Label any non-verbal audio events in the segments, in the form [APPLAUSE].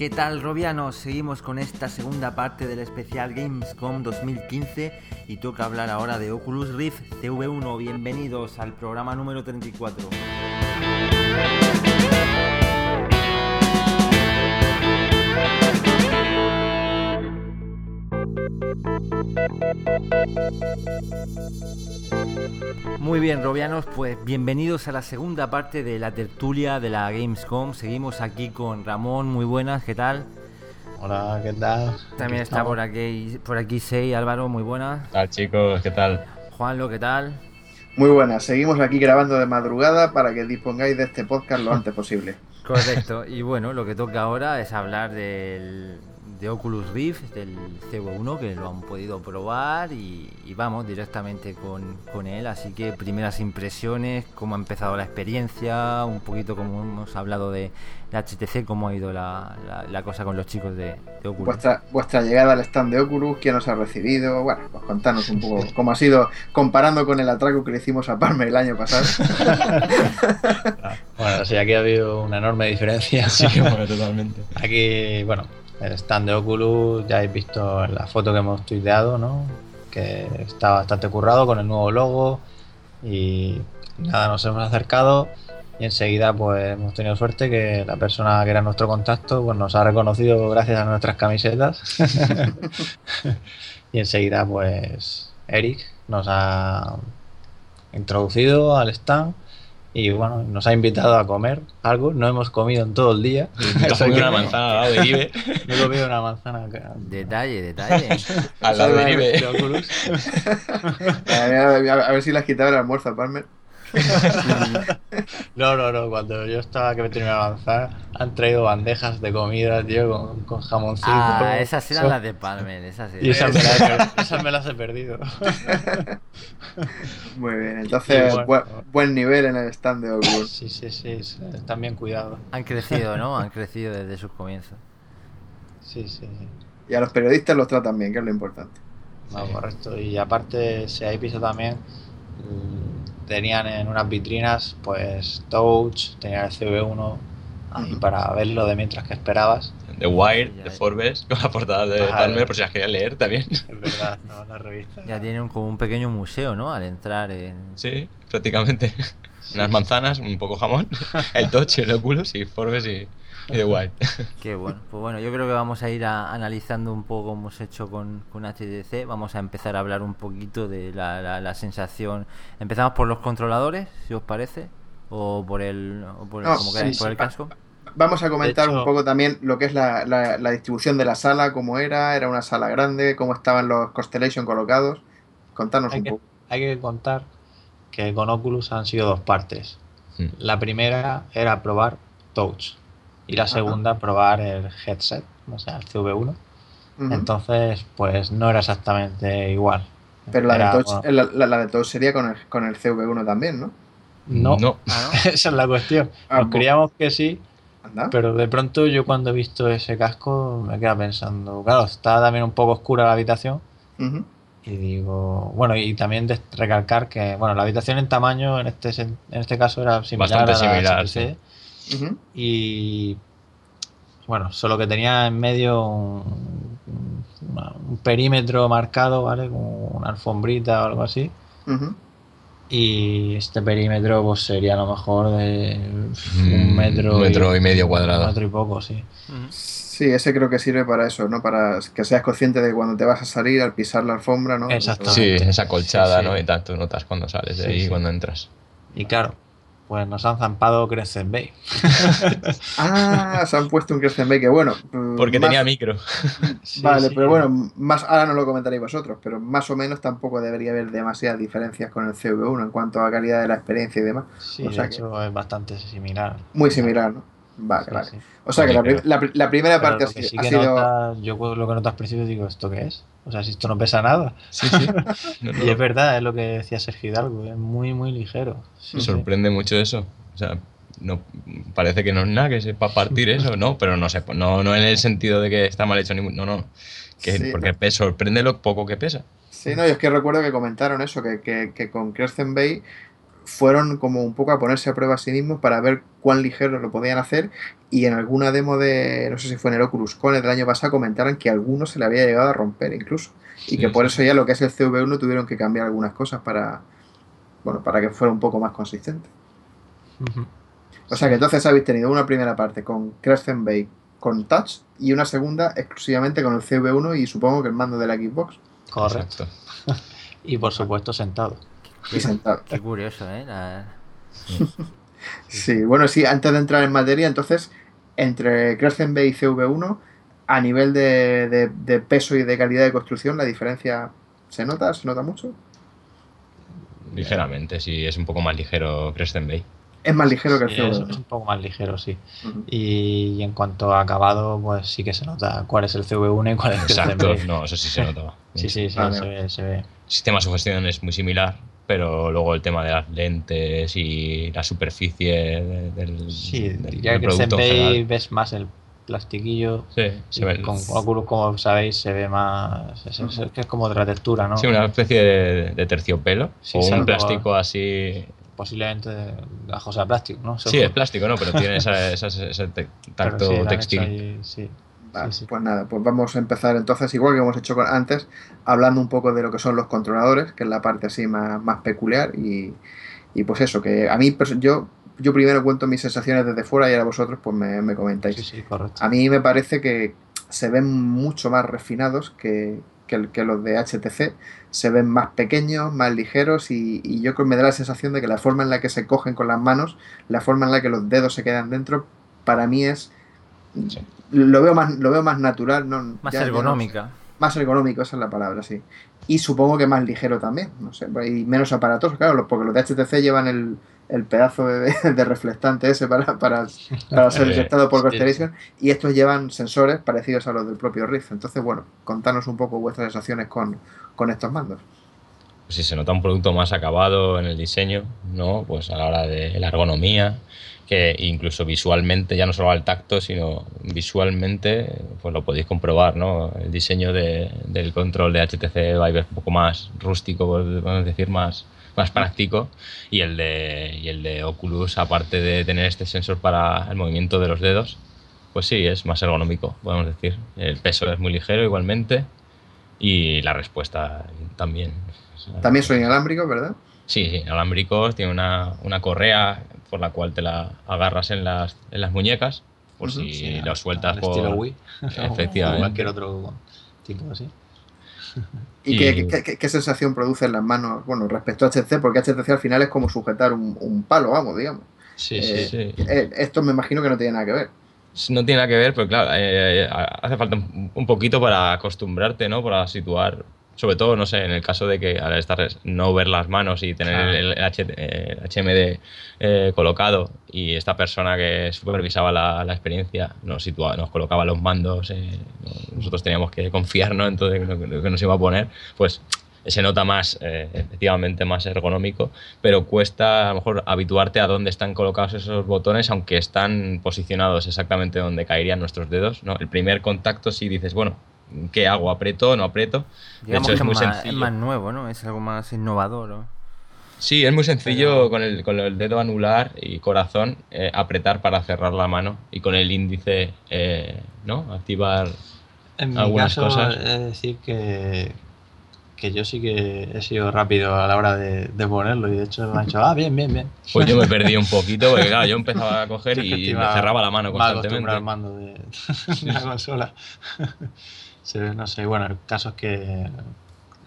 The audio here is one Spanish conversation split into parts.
¿Qué tal, Robianos? Seguimos con esta segunda parte del especial Gamescom 2015 y toca hablar ahora de Oculus Rift CV1. Bienvenidos al programa número 34. Muy bien, Robianos, pues bienvenidos a la segunda parte de la tertulia de la Gamescom. Seguimos aquí con Ramón, muy buenas, ¿qué tal? Hola, ¿qué tal? También está por aquí, por aquí Sei, Álvaro, muy buenas. ¿Qué tal chicos? ¿Qué tal? Juanlo, ¿qué tal? Muy buenas, seguimos aquí grabando de madrugada para que dispongáis de este podcast lo antes posible. Correcto, y bueno, lo que toca ahora es hablar del, de Oculus Rift, del CV1, que lo han podido probar y, vamos directamente con, con, él. Así que primeras impresiones, cómo ha empezado la experiencia, un poquito como hemos hablado de, la HTC, cómo ha ido la, la, cosa con los chicos de, Oculus. Vuestra, vuestra llegada al stand de Oculus, quién os ha recibido, bueno, pues contanos un poco [LAUGHS] cómo ha sido comparando con el atraco que le hicimos a Parme el año pasado. [LAUGHS] bueno, sí, aquí ha habido una enorme diferencia. Sí, bueno, totalmente. Aquí, bueno, el stand de Oculus, ya habéis visto en la foto que hemos tuiteado, ¿no? Que está bastante currado con el nuevo logo y nada, nos hemos acercado y enseguida pues hemos tenido suerte que la persona que era nuestro contacto pues nos ha reconocido gracias a nuestras camisetas [LAUGHS] [LAUGHS] y enseguida pues Eric nos ha introducido al stand y bueno, nos ha invitado a comer algo. No hemos comido en todo el día. [LAUGHS] He [LAUGHS] comido una manzana al lado de Ibe. [LAUGHS] No he comido una manzana. Detalle, detalle. al lado de Ibe. a, ver si le has quitado el almuerzo a Palmer. [LAUGHS] no, no, no. Cuando yo estaba que me tenía que avanzar, han traído bandejas de comida, tío, con, con jamoncito. Ah, esas eran las de Palmer. Esas, y esas me, las, [LAUGHS] esas me, las he perdido. [LAUGHS] Muy bien, entonces buen, nivel en el stand de Oculus. Sí, sí, sí, están bien cuidados. Han crecido, ¿no? Han crecido desde sus comienzos. Sí, sí, sí. Y a los periodistas los tratan bien, que es lo importante. No, correcto. Y aparte, si hay piso también tenían en unas vitrinas pues Touch, tenían el CV1 ahí para verlo de mientras que esperabas. The Wire, de Forbes, con la portada de Palmer, por si las quería leer también. Es verdad, no, la revista. Ya tienen como un pequeño museo, ¿no? Al entrar en... Sí, prácticamente. Unas manzanas, un poco jamón, el Touch, el Oculus y Forbes y, y The Wire. Qué bueno. Pues bueno, yo creo que vamos a ir analizando un poco como hemos hecho con, con HTC. Vamos a empezar a hablar un poquito de la, la, sensación. Empezamos por los controladores, si os parece, o por el, por el, casco. Vamos a comentar un poco también lo que es la, la, distribución de la sala, cómo era, era una sala grande, cómo estaban los Constellation colocados. Contanos un poco. Hay que contar que con Oculus han sido dos partes. Hmm. La primera era probar Touch, y la segunda probar el headset, o sea, el CV1. Entonces, pues no era exactamente igual. Pero la, de, touch, la, de Touch sería con el, con el CV1 también, ¿no? No, no. [LAUGHS] Ah, esa es la cuestión. Ah, Nos pues creíamos que sí, pero de pronto yo cuando he visto ese casco me queda pensando, claro, está también un poco oscura la habitación. Y digo, bueno, y también de recalcar que, bueno, la habitación en tamaño en este, en este caso era similar Bastante similar, sí. Y bueno, solo que tenía en medio un, perímetro marcado, ¿vale? Como una alfombrita o algo así. Y este perímetro pues sería a lo mejor de un mm, metro, metro y, medio cuadrado. Un metro y poco, sí. Sí, ese creo que sirve para eso, ¿no? Para que seas consciente de cuando te vas a salir al pisar la alfombra, ¿no? Sí, esa colchada, ¿no? Y tanto notas cuando sales de ahí y cuando entras. Y claro, pues nos han zampado Crescent Bay. [LAUGHS] ah, se han puesto un Crescent Bay que bueno. Mm, Porque tenía micro. vale, pero bueno, más ahora no lo comentaréis vosotros, pero más o menos tampoco debería haber demasiadas diferencias con el CV1 en cuanto a calidad de la experiencia y demás. Sí, o sea de hecho es bastante similar. Muy similar, ¿no? Vale, vale. O sea que la, primera parte ha, sido. yo lo que notas al principio digo, ¿esto qué es? O sea, si esto no pesa nada. Sí, sí. [LAUGHS] y es verdad, es lo que decía Sergio Hidalgo, es muy, muy ligero. Me sorprende mucho eso. O sea, no parece que no es nada que sepa partir eso, ¿no? Pero no sé, no, no en el sentido de que está mal hecho, no, no. Que, porque sorprende lo poco que pesa. Sí, no, y es que recuerdo que comentaron eso, que, que, que con Crescent Bay fueron como un poco a ponerse a prueba a sí mismos para ver cuán ligero lo podían hacer y en alguna demo de, no sé si fue en el Oculus Connect del año pasado, comentaron que a algunos se le había llegado a romper incluso y que por eso ya lo que es el CV1 tuvieron que cambiar algunas cosas para, bueno, para que fuera un poco más consistente. O sea que entonces habéis tenido una primera parte con Crescent Bay con touch y una segunda exclusivamente con el CV1 y supongo que el mando de la Xbox. Correcto. [LAUGHS] y por supuesto sentado. Y sentado. Qué curioso, ¿eh? sí, bueno, sí, antes de entrar en materia, entonces, entre Crescent Bay y CV1, a nivel de, de, peso y de calidad de construcción, ¿la diferencia se nota? ¿Se nota mucho? Ligeramente, sí, es un poco más ligero Crescent Bay. Es más ligero que el CV1. Es, un poco más ligero, sí. y, en cuanto a acabado, pues sí que se nota cuál es el CV1 y cuál es el Exacto, no, eso sí se nota. sí, sí, sí, se, ve, se ve. El sistema de sugestión es muy similar, pero luego el tema de las lentes y la superficie del, sí, diría que producto en ves más el plastiquillo. Sí, se ve. Con Oculus, como sabéis, se ve más. Es, es, como otra textura, ¿no? Sí, una especie de, terciopelo o un plástico así. Posiblemente gajosa de plástico, ¿no? Sí, es plástico, ¿no? Pero tiene [LAUGHS] esa, ese tacto textil. sí pues nada, pues vamos a empezar entonces, igual que hemos hecho antes, hablando un poco de lo que son los controladores, que es la parte así más, más peculiar. Y, y, pues eso, que a mí, yo, yo primero cuento mis sensaciones desde fuera y ahora vosotros pues me, me comentáis. Sí, sí, correcto. A mí me parece que se ven mucho más refinados que, que, que, los de HTC. Se ven más pequeños, más ligeros y, y yo creo que me da la sensación de que la forma en la que se cogen con las manos, la forma en la que los dedos se quedan dentro, para mí es lo veo más, lo veo más natural. No, más ergonómica. más ergonómico, esa es la palabra, sí. Y supongo que más ligero también, no sé, y menos aparatoso, claro, porque los de HTC llevan el, el pedazo de, de, reflectante ese para, para, para ser [LAUGHS] detectado por Constellation y estos llevan sensores parecidos a los del propio Rift. Entonces, bueno, contanos un poco vuestras sensaciones con, con estos mandos. Pues si se nota un producto más acabado en el diseño, ¿no? Pues a la hora de la ergonomía, que incluso visualmente, ya no solo al tacto, sino visualmente, pues lo podéis comprobar, ¿no? El diseño de, del control de HTC Vive es un poco más rústico, podemos decir, más, más práctico, y el, de, y el de Oculus, aparte de tener este sensor para el movimiento de los dedos, pues sí, es más ergonómico, podemos decir. El peso es muy ligero igualmente, y la respuesta también. También son inalámbricos, ¿verdad? Sí, sí, inalámbricos, tiene una, una correa por la cual te la agarras en las, en las muñecas, por si lo sueltas por... Estilo Wii. [LAUGHS] [LAUGHS] Efectivamente. O cualquier otro tipo así. [LAUGHS] ¿Y, Qué, qué, sensación produce en las manos, bueno, respecto a HTC? Porque HTC al final es como sujetar un, un palo, vamos, digamos. Sí, eh, sí, eh, esto me imagino que no tiene nada que ver. No tiene nada que ver, pero claro, eh, hace falta un poquito para acostumbrarte, ¿no? Para situar sobre todo, no sé, en el caso de que al estar no ver las manos y tener el, HMD eh, colocado y esta persona que supervisaba la, experiencia nos, situaba, nos colocaba los mandos, eh, nosotros teníamos que confiar ¿no? en todo lo que nos iba a poner, pues se nota más, eh, efectivamente, más ergonómico, pero cuesta a lo mejor habituarte a dónde están colocados esos botones, aunque están posicionados exactamente donde caerían nuestros dedos. ¿no? El primer contacto sí dices, bueno, ¿qué hago? ¿Aprieto? ¿No aprieto? de hecho, es muy más, sencillo. Es más nuevo, ¿no? Es algo más innovador. Sí, es muy sencillo con, el, con el dedo anular y corazón eh, apretar para cerrar la mano y con el índice, eh, ¿no? Activar en algunas mi caso, cosas. Es decir que, que yo sí que he sido rápido a la hora de, de ponerlo y de hecho me han dicho, ah, bien, bien, bien. Pues yo me perdí un [LAUGHS] poquito porque claro, yo empezaba a coger y me cerraba la mano constantemente. al mando de, de la [LAUGHS] consola no sé, bueno, el caso es que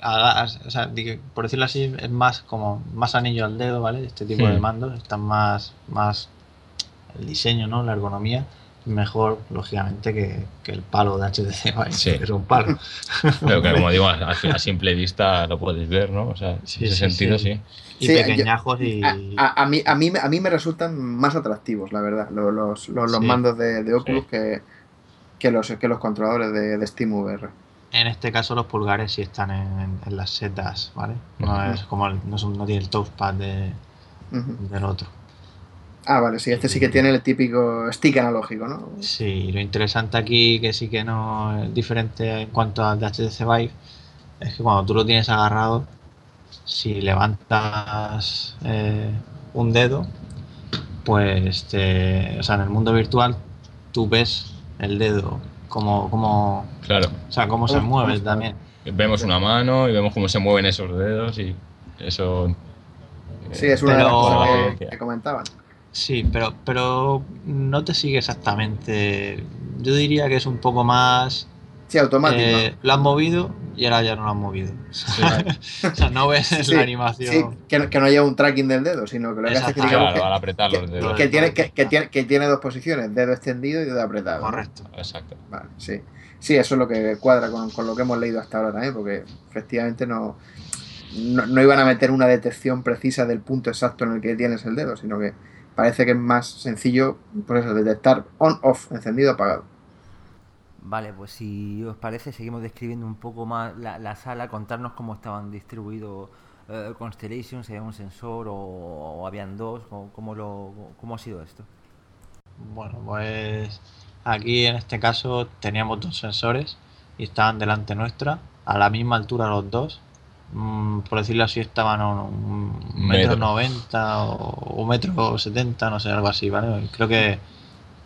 o sea, por decirlo así, es más como más anillo al dedo, ¿vale? Este tipo de mandos están más, más el diseño, ¿no? La ergonomía mejor, lógicamente, que, el palo de HTC que [LAUGHS] es un palo. Pero que, como digo, a, simple vista lo puedes ver, ¿no? O sea, en ese sentido, sí. Y pequeñajos y... A, mí, a, mí, a mí me resultan más atractivos, la verdad, los, los, mandos de, de Oculus que que los, que los controladores de, de SteamVR. En este caso los pulgares sí están en, las setas, ¿vale? No es como no, tiene el touchpad de, del otro. Ah, vale, sí, este sí que tiene el típico stick analógico, ¿no? Sí, lo interesante aquí, que sí que no es diferente en cuanto al de HTC Vive, es que cuando tú lo tienes agarrado, si levantas eh, un dedo, pues te- o sea, en el mundo virtual tú ves el dedo como, como, Claro. o sea, cómo se ¿Cómo- mueve cómo también. Vemos una mano y vemos cómo se mueven esos dedos y eso. eh, Sí, es una de las Pero- cosas que, que comentaban. Sí, pero, pero no te sigue exactamente. Yo diría que es un poco más. Sí, automático. eh, lo han movido y ahora ya no lo han movido. [LAUGHS] o sea, no ves Sí, la animación. Sí, que, que no lleva un tracking del dedo, sino que lo que hace es que, Exacto. digamos Claro, al apretar que- los dedos. que tiene, que, que tiene, que tiene dos posiciones, dedo extendido y dedo apretado. ¿no? Correcto. Exacto. Vale, sí. Sí, eso es lo que cuadra con, con lo que hemos leído hasta ahora también, porque efectivamente no, no, no iban a meter una detección precisa del punto exacto en el que tienes el dedo, sino que parece que es más sencillo, por eso, detectar on-off, encendido apagado. Vale, pues si os parece, seguimos describiendo un poco más la, la sala, contarnos cómo estaban distribuidos eh, Constellations, si había un sensor o, o habían dos, o cómo, lo, cómo ha sido esto. Bueno, pues aquí en este caso teníamos dos sensores y estaban delante nuestra, a la misma altura los dos. Mm, por decirlo así, estaban a un Metro. metro noventa o un metro setenta, no sé, algo así, ¿vale? Creo que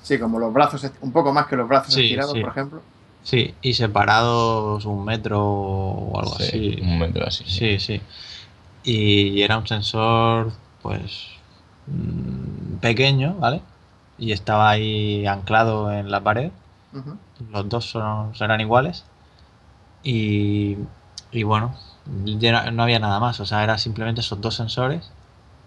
Sí, como los brazos, un poco más que los brazos Sí, estirados, sí. por ejemplo. sí, y separados un metro o algo Sí, así. Un momento así. Sí, sí. Y era un sensor, pues, mm, pequeño, ¿vale? Y estaba ahí anclado en la pared. Los dos son, eran iguales. Y, y bueno, ya no, no había nada más. O sea, era simplemente esos dos sensores,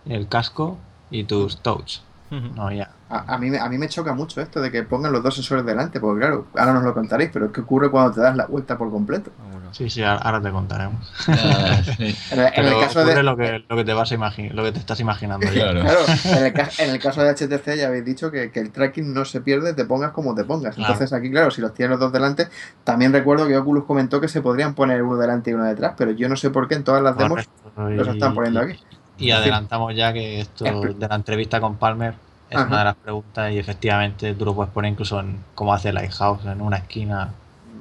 el casco y tus touch. No había. A, a mí, me- a mí me choca mucho esto de que pongan los dos sensores delante, porque claro, ahora nos lo contaréis, pero ¿qué ocurre cuando te das la vuelta por completo? Sí, sí, ahora- te contaremos. Ah, [LAUGHS] sí. En el, en el Pero caso ocurre de, lo que, lo que te vas a imaginar, lo que te estás imaginando ya. Claro. Claro, en el, ca- en el caso de HTC ya habéis dicho que, que el tracking no se pierde, te pongas como te pongas. Claro. Entonces aquí, claro, si los tienes los dos delante, también recuerdo que Oculus comentó que se podrían poner uno delante y uno detrás, pero yo no sé por qué en todas las demos Correcto, los están poniendo aquí. Y adelantamos ya que esto de la entrevista con Palmer es Ajá. una de las preguntas y efectivamente tú lo puedes poner incluso en cómo hace Lighthouse, en una esquina.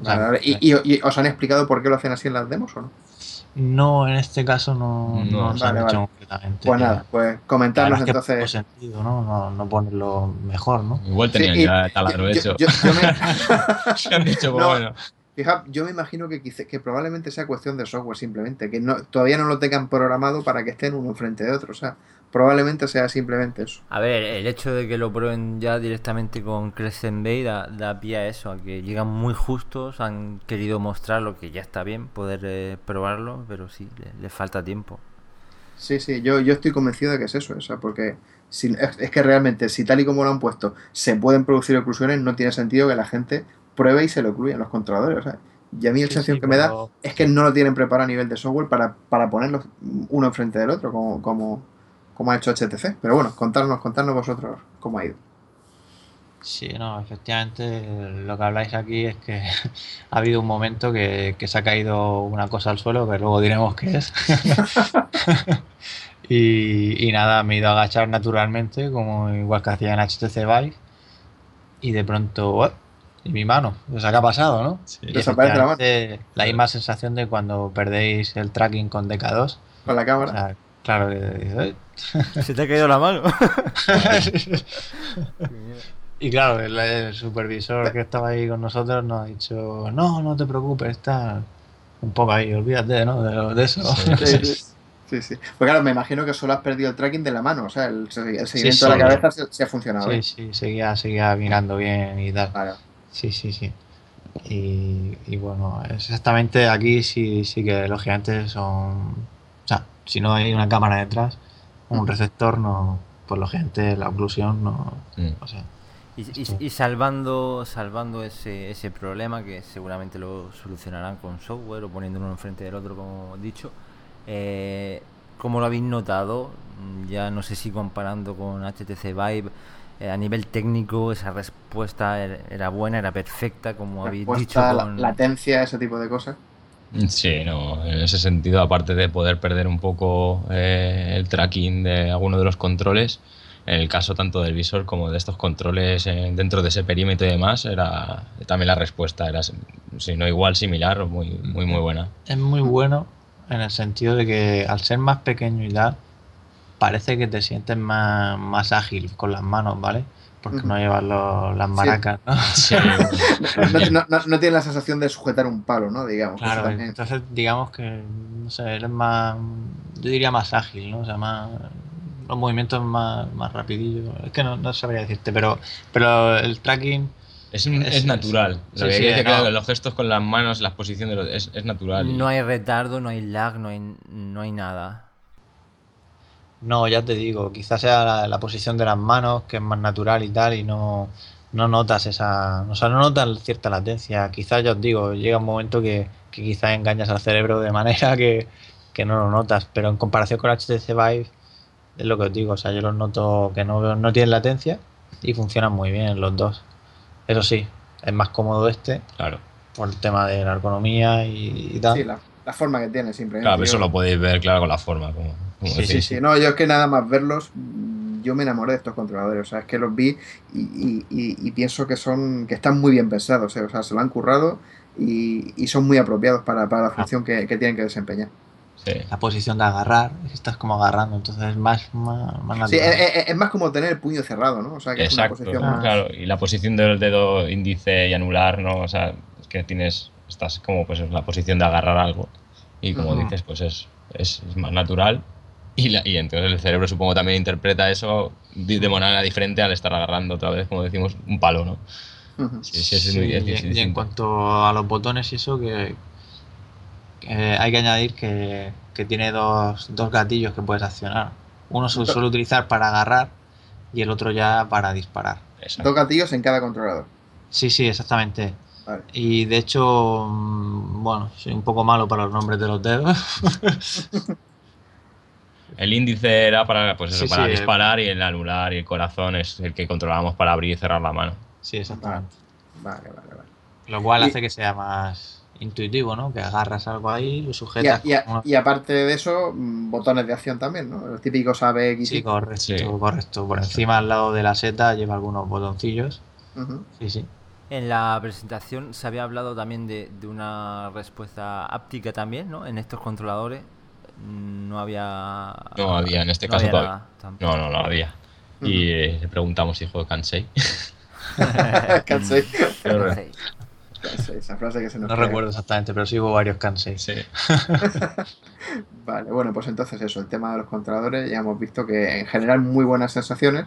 O sea, Vale, vale. ¿Y, y- y os han explicado por qué lo hacen así en las demos o no? No, en este caso no, No. no nos han Vale, dicho vale. concretamente. Pues nada, pues que entonces. sentido, ¿no? No, no ponerlo mejor, ¿no? Igual Sí, tenían y- ya taladro yo- hecho. yo- yo me- [LAUGHS] Se han dicho, pues No. bueno. Fija, yo me imagino que, quizá- que probablemente sea cuestión de software simplemente, que no, todavía no lo tengan programado para que estén uno enfrente de otro. O sea, probablemente sea simplemente eso. A ver, el hecho de que lo prueben ya directamente con Crescent Bay da, da pie a eso, a que llegan muy justos, han querido mostrar lo que ya está bien, poder eh, probarlo, pero sí, le, le falta tiempo. Sí, sí, yo, yo estoy convencido de que es eso, o sea, porque si- es, es que realmente, si tal y como lo han puesto, se pueden producir oclusiones, no tiene sentido que la gente pruebe y se lo incluya en los controladores. Sea, y a mí la Sí, sensación sí, que me da es que no lo tienen preparado a nivel de software para, para ponerlos uno enfrente del otro, como, como, como ha hecho HTC. Pero bueno, contarnos, contarnos vosotros cómo ha ido. Sí, no, efectivamente lo que habláis aquí es que [LAUGHS] ha habido un momento que, que se ha caído una cosa al suelo, que luego diremos qué es. [LAUGHS] y, y nada, me he ido a agachar naturalmente, como igual que hacía en HTC Vive, y de pronto, ¡uah! Y mi mano, o sea, ¿qué ha pasado, no? Sí. Y Desaparece la mano. la misma sensación de cuando perdéis el tracking con DK2. Con la O cámara. sea, claro, "Eh". [LAUGHS] Se te ha caído la mano. [LAUGHS] Y claro, el, el supervisor que estaba ahí con nosotros nos ha dicho, no, no te preocupes, está un poco ahí, olvídate, ¿no? De, lo- de eso. Sí. [LAUGHS] Sí, sí. Pues claro, me imagino que solo has perdido el tracking de la mano, o sea, el, el seguimiento de la cabeza se, se ha funcionado Sí, bien. sí, seguía, seguía mirando bien y tal. Vale. Sí, sí, sí. Y, y bueno, exactamente aquí sí, sí que lógicamente son... O sea, si no hay una cámara detrás, un receptor, no, pues lógicamente la oclusión no... Mm. O sea, Y, y- y salvando salvando ese, ese problema que seguramente lo solucionarán con software o poniendo uno enfrente del otro como he dicho eh, ¿cómo lo habéis notado? Mm, ya no sé si comparando con HTC Vive eh, a nivel técnico esa respuesta er- era buena, era perfecta como habéis dicho Respuesta, la- con... latencia, ese tipo de cosas. Sí, no, en ese sentido, aparte de poder perder un poco eh, el tracking de alguno de los controles, en el caso tanto del visor como de estos controles eh, dentro de ese perímetro y demás, era también la respuesta era, si no igual, similar o muy, muy, muy buena. es muy bueno en el sentido de que al ser más pequeño y tal, parece que te sientes más, más ágil con las manos, ¿vale? Porque no llevas los- las maracas, ¿no? [LAUGHS] Sí, No, no, no- no tiene la sensación de sujetar un palo, ¿no? Digamos. Claro, entonces digamos que, no sé, eres más, yo diría más ágil, ¿no? O sea, más, los movimientos más, más rapidillos. Es que no, no sabría decirte, pero, pero el tracking, Es, un- Es- es natural. sí, Lo que sí, dice, no. claro, que los gestos con las manos, la posición de los, es, es natural. y- No hay retardo, no hay lag, no hay, no hay nada. No, ya te digo, quizás sea la, la posición de las manos, que es más natural y tal, y no, no notas esa, o sea, no notas cierta latencia. Quizás, ya os digo, llega un momento que, que quizás engañas al cerebro de manera [LAUGHS] que, que no lo notas, pero en comparación con HTC Vive, es lo que os digo, o sea, yo los noto que no, no tienen latencia y funcionan muy bien los dos. Eso sí, es más cómodo este Claro. por el tema de la ergonomía y, y tal. Sí, la, la forma que tiene simplemente. Claro, pero eso lo podéis ver, claro, con la forma. Como Sí. Sí, sí, no, yo es que nada más verlos, yo me enamoré de estos controladores, o sea, es que los vi y, y- y- y pienso que son, que están muy bien pensados, eh, o sea, se lo han currado y, y son muy apropiados para, para la función que, que tienen que desempeñar. Sí. La posición de agarrar, estás como agarrando, entonces es más, más, más Sí, natural. es, es- es más como tener el puño cerrado, ¿no? O sea, que es una Exacto, posición Ah. más... claro. Y la posición del dedo índice y anular, ¿no? O sea, es que tienes, estás como pues en la posición de agarrar algo. Y como dices, pues es, es, es más natural. Y, la- y entonces el cerebro supongo también interpreta eso de, manera diferente al estar agarrando otra vez, como decimos, un palo, ¿no? Sí, sí, es Sí, es y, en- y en cuanto a los botones y eso, que, que hay que añadir que, que tiene dos, dos gatillos que puedes accionar. Uno se suele utilizar para agarrar y el otro ya para disparar. Exacto. Dos gatillos en cada controlador. Sí, sí, exactamente. Vale. Y de hecho, mm, bueno, soy un poco malo para los nombres de los dedos. [LAUGHS] El índice era para, pues eso, Sí, para sí, eh. disparar y el anular y el corazón es el que controlamos para abrir y cerrar la mano. sí, exactamente. Vale, vale, vale. Lo cual Y- hace que sea más intuitivo, ¿no? Que agarras algo ahí, lo Y, a- sujetas. y a- con una- y aparte de eso, mm, botones de acción también, ¿no? Los típicos A, B, X, Sí, correcto, Sí. correcto. Por encima, al lado de la seta, lleva algunos botoncillos. Sí, sí. En la presentación se había hablado también de, de una respuesta áptica también, ¿no? En estos controladores no había... No había, en este no caso había todavía. nada tampoco. No, no, no había. Y eh, le preguntamos, hijo de Kansei. [LAUGHS] Cansei, Esa frase que se nos No pega. recuerdo exactamente, pero sí hubo varios canseis. Sí. [LAUGHS] Vale, bueno, pues entonces eso, el tema de los controladores, ya hemos visto que en general muy buenas sensaciones.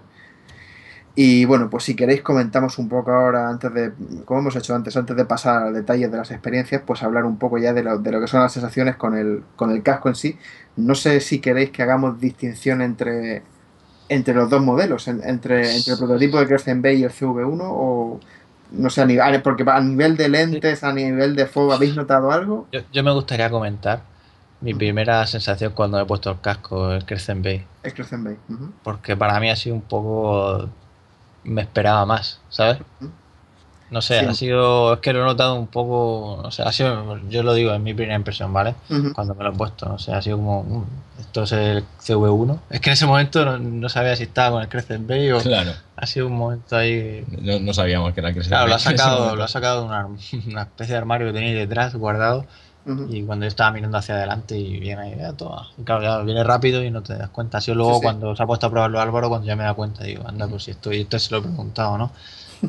Y bueno, pues si queréis comentamos un poco ahora, antes de, como hemos hecho antes, antes de pasar a detalles de las experiencias, pues hablar un poco ya de lo, de lo que son las sensaciones con el, con el casco en sí. No sé si queréis que hagamos distinción entre, entre los dos modelos, en- entre, entre el prototipo de Crescent Bay y el CV1, o no sé, a nivel, porque a nivel de lentes, a nivel de fuego, ¿habéis notado algo? Yo, yo me gustaría comentar mi primera sensación cuando he puesto el casco, el Crescent Bay. El Crescent Bay. ujú. Porque para mí ha sido un poco. Me esperaba más, ¿sabes? No sé, Sí. ha sido. Es que lo he notado un poco. No sé, ha sido. Yo lo digo, es mi primera impresión, ¿vale? Cuando me lo he puesto, no sé, ha sido como. "Mm, esto es el CV1. Es que en ese momento no, no sabía si estaba con el Crescent Bay o. Claro. Ha sido un momento ahí. No, no sabíamos que era Crescent Claro, lo ha sacado, [LAUGHS] lo ha sacado de una, [LAUGHS] una especie de armario que tenía detrás guardado. Y cuando yo estaba mirando hacia adelante y viene ahí, ya toma. Y claro, ya viene rápido y no te das cuenta. Sido luego Sí, sí. cuando se ha puesto a probarlo Álvaro, cuando ya me da cuenta, digo, anda, pues si esto, esto se lo he preguntado, ¿no?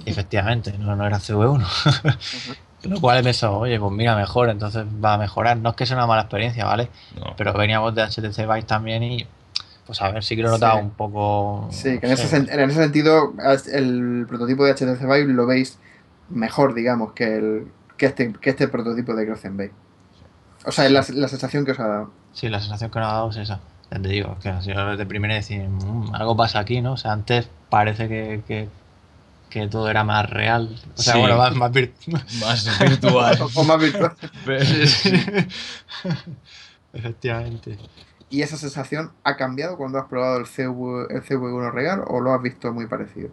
Y [LAUGHS] efectivamente, no, no era CV1. [LAUGHS] Lo cual he pensado, oye, pues mira, mejor, entonces va a mejorar. No es que sea una mala experiencia, ¿vale? No. Pero veníamos de HTC Vive también y, pues a ver, sí que lo he notado Sí. un poco. Sí, que en ese, en ese sentido el prototipo de HTC Vive lo veis mejor, digamos, que, el, que, este, que este prototipo de Crescent Bay. O sea, es la, la sensación que os ha dado. Sí, la sensación que nos ha dado es esa. Ya te digo, que ha sido de primera decir, "Mm, algo pasa aquí, ¿no? O sea, antes parece que, que, que todo era más real. O sea, Sí. bueno, más, más vir- [LAUGHS] Más virtual. O, [LAUGHS] o más virtual. [LAUGHS] Efectivamente. ¿Y esa sensación ha cambiado cuando has probado el, CV, el CV1 real o lo has visto muy parecido?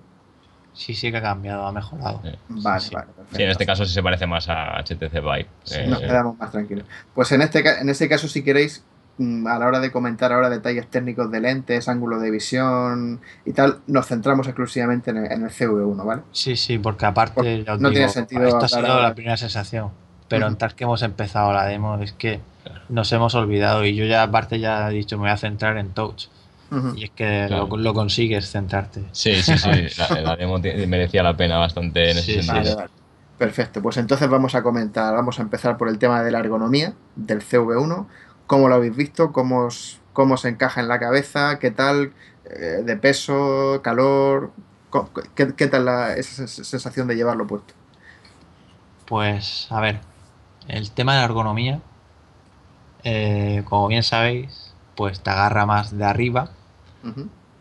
Sí, sí que ha cambiado, ha mejorado. Sí. Vale, sí. vale, perfecto. Sí, en este caso sí se parece más a HTC Vive. Eh, Nos quedamos más tranquilos. Pues en este, ca- en este caso, si queréis, mm, a la hora de comentar ahora detalles técnicos de lentes, ángulo de visión y tal, nos centramos exclusivamente en el, en el CV1, ¿vale? Sí, sí, porque aparte, Porque ya os no digo, tiene sentido esto ha sido la primera sensación. pero Ujú. en tal que hemos empezado la demo es que nos hemos olvidado y yo ya aparte ya he dicho me voy a centrar en touch Y es que Claro. lo, lo consigues centrarte. Sí, sí, sí. La, la demo merecía la pena bastante en ese Sí, sentido. Vale, vale. Perfecto, pues entonces vamos a comentar, vamos a empezar por el tema de la ergonomía del CV1, cómo lo habéis visto, cómo, os- cómo se encaja en la cabeza, qué tal, eh, de peso, calor, qué, qué tal la- esa sens- sensación de llevarlo puesto. Pues a ver, el tema de la ergonomía, eh, como bien sabéis, pues te agarra más de arriba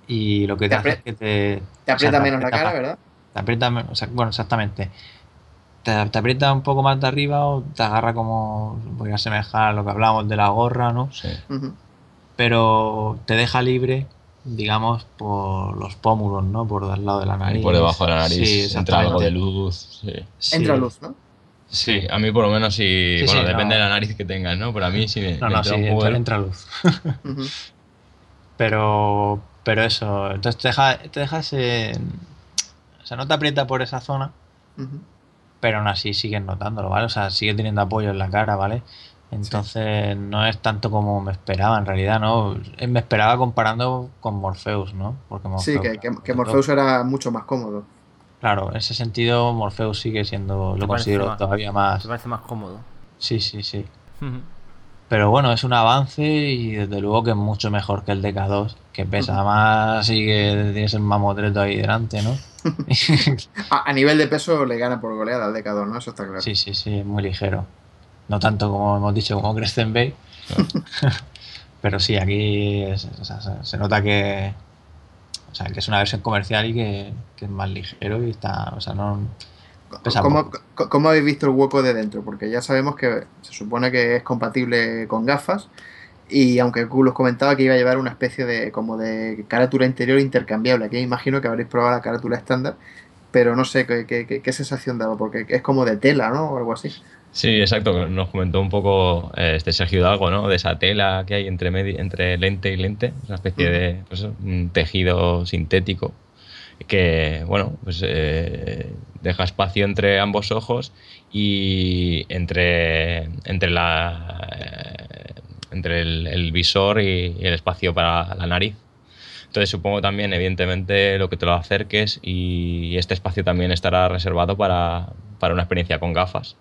Y lo que Te te, hace es que te, Te aprieta o sea, te menos la cara. ¿verdad? te aprieta, men- o sea, bueno, exactamente. Te, te aprieta un poco más de arriba o te agarra como, voy a asemejar a lo que hablábamos de la gorra, ¿no? Sí. Pero te deja libre, digamos, por los pómulos, ¿no? Por al lado de la nariz. Por debajo de la nariz Sí, entra algo de luz. Sí. Sí. Entra luz, ¿no? Sí, a mí por lo menos sí. Sí, bueno, sí, depende no. de la nariz que tengas, ¿no? Pero a mí sí me, No, me no, entra sí, un poco entra, de- entra luz. Pero, pero eso, entonces te deja, te deja ese... O sea, no te aprieta por esa zona, pero aún así sigues notándolo, ¿vale? O sea, sigue teniendo apoyo en la cara, ¿vale? Entonces no es tanto como me esperaba en realidad, ¿no? Eh, Me esperaba comparando con Morpheus, ¿no? Porque Sí, Morpheus, que, que, que sobre Morpheus todo- era mucho más cómodo. Claro, en ese sentido Morpheus sigue siendo, ¿Te lo considero más- todavía más... ¿Te parece más cómodo? Sí, sí, sí. Pero bueno, es un avance y desde luego que es mucho mejor que el DK2, que pesa más y que tienes el mamotreto ahí delante, ¿no? [LAUGHS] A, a nivel de peso le gana por goleada al Decador, ¿no? Eso está claro. Sí, sí, sí, es muy ligero. No tanto como hemos dicho como Crescent Bay. [LAUGHS] Pero sí, aquí es- o sea, se, se nota que, o sea, que es una versión comercial y que, que es más ligero y está, o sea, no... Pesa ¿Cómo, habéis visto el hueco de dentro? Porque ya sabemos que se supone que es compatible con gafas y aunque Oculus comentaba que iba a llevar una especie de como de carátula interior intercambiable, aquí imagino que habréis probado la carátula estándar, pero no sé qué, qué- sensación daba, porque es como de tela, ¿no? O algo así. Sí, exacto. Nos comentó un poco eh, este Sergio Hidalgo, ¿no? De esa tela que hay entre, entre lente y lente, una especie de pues un tejido sintético que, bueno, pues eh, deja espacio entre ambos ojos y entre, entre, la, eh, entre el, el visor y, y el espacio para la nariz. Entonces supongo también, evidentemente, lo que te lo acerques y este espacio también estará reservado para, para una experiencia con gafas.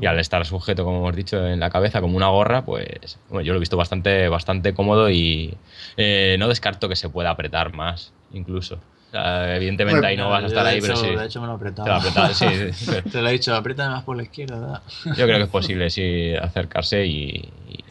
Y al estar sujeto, como hemos dicho, en la cabeza como una gorra, pues bueno, yo lo he visto bastante, bastante cómodo y eh, no descarto que se pueda apretar más, incluso. Sea, evidentemente Bueno, ahí no vas a estar ahí, hecho, pero sí. De hecho me lo he Te sí, [LAUGHS] sí. Te lo he dicho, apriétame más por la izquierda. da. Yo creo que es posible, sí, acercarse y, y,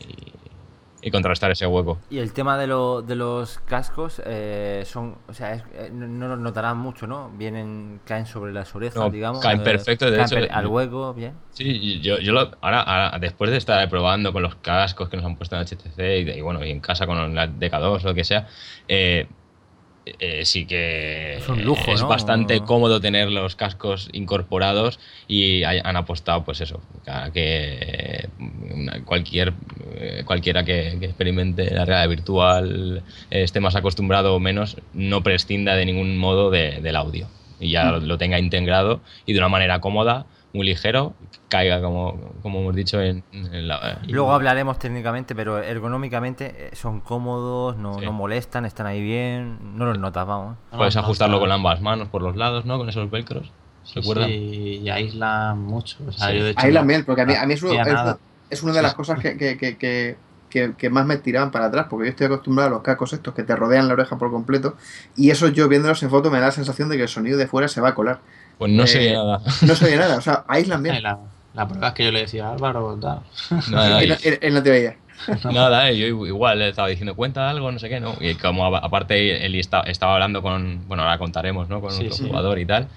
y contrarrestar ese hueco. Y el tema de, lo- de los cascos eh, son, o sea, es- eh, no, no los notarán mucho, ¿no? Vienen, caen sobre las orejas, No, digamos. caen eh, perfecto, de caen hecho, per- al hueco, bien. Sí, yo, yo lo, ahora, ahora, después de estar probando con los cascos que nos han puesto en HTC y, de- y bueno, y en casa con la DK2 o lo que sea, eh, eh, sí que Es un lujo, es ¿no? bastante cómodo tener los cascos incorporados y hay- han apostado, pues eso, a que una- cualquier eh, cualquiera que, que experimente la realidad virtual eh, esté más acostumbrado o menos, no prescinda de ningún modo de- del audio y ya lo, lo tenga integrado y de una manera cómoda, muy ligero, caiga como, como hemos dicho en, en la... Luego hablaremos técnicamente, pero ergonómicamente eh, son cómodos, no, Sí. no molestan, están ahí bien, no los notas, vamos. Puedes No, ajustarlo con ambas manos por los lados, ¿no? Con esos velcros. Sí, ¿Recuerda? sí, y aíslan mucho. O sea, Sí. yo de hecho Ahí la no- miel, porque a mí, a mí es, una de las sí. cosas que, que, que, que, que- que más me tiraban para atrás, porque yo estoy acostumbrado a los cascos estos que te rodean la oreja por completo, y eso yo viéndolos en foto me da la sensación de que el sonido de fuera se va a colar. Pues no Eh, se oye nada. [LAUGHS] No se oye nada, o sea, aíslan Ay, bien. La, la prueba es que yo le decía a Álvaro, tal. Nada, Él, y- él- él no te nada, eh, yo igual le estaba diciendo, cuenta algo, no sé qué, ¿no? Y como a- aparte él está- estaba hablando con, bueno, ahora contaremos, ¿no? Con Sí, otro sí. jugador y tal.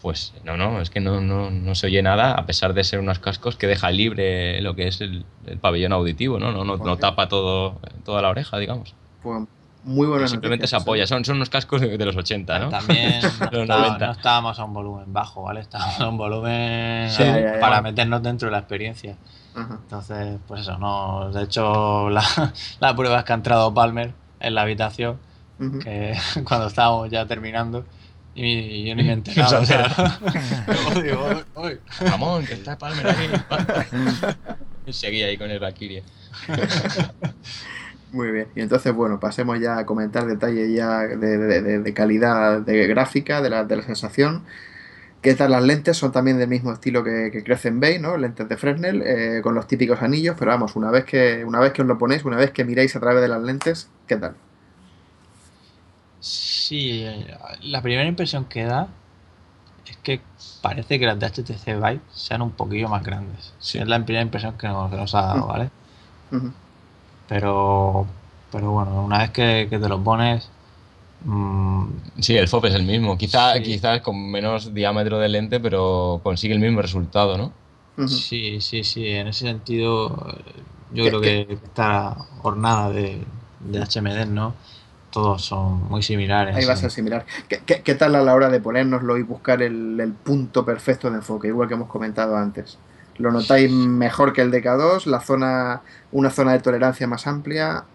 Pues no, no, es que no, no, no se oye nada, a pesar de ser unos cascos que deja libre lo que es el, el pabellón auditivo, ¿no? No, no, no tapa todo, toda la oreja, digamos. Pues muy buenas Simplemente se apoya, son, son unos cascos de, de los 80, ¿no? También [LAUGHS] no, 90. no estábamos a un volumen bajo, ¿vale? Estábamos a un volumen Sí, ya, ya. para meternos dentro de la experiencia. Ajá. Entonces, pues eso, no. De hecho, la, [LAUGHS] la prueba es que ha entrado Palmer en la habitación, Ujú. que [LAUGHS] cuando estábamos ya terminando, Y yo ni me he enterado. o sea, digo, "Uy, uy". Ramón, que está Palmer aquí. Y seguía ahí con el Valkyrie. Muy bien. Y entonces, bueno, pasemos ya a comentar detalles ya de, de- de- de calidad de gráfica, de la, de la sensación. ¿Qué tal las lentes? Son también del mismo estilo que, que Crescent Bay, ¿no? Lentes de Fresnel, eh, con los típicos anillos, pero vamos, una vez que una vez que os lo ponéis, una vez que miráis a través de las lentes, ¿qué tal? Sí, eh, la primera impresión que da es que parece que las de HTC Vive sean un poquillo más grandes. Sí. Es la primera impresión que nos, que nos ha dado. ¿vale? Ujú. Pero, pero bueno, una vez que, que te lo pones, mm, Sí, el FOP es el mismo. Quizá, Sí. Quizás con menos diámetro de lente, pero consigue el mismo resultado, ¿no? Sí, sí, sí, en ese sentido yo ¿Qué- creo que está hornada de, de HMD, ¿no? Todos son muy similares. Ahí va a ser similar. ¿Qué, qué, qué tal a la hora de ponérnoslo y buscar el, el punto perfecto de enfoque, igual que hemos comentado antes? ¿Lo notáis mejor que el DK2? ¿La zona, una zona de tolerancia más amplia?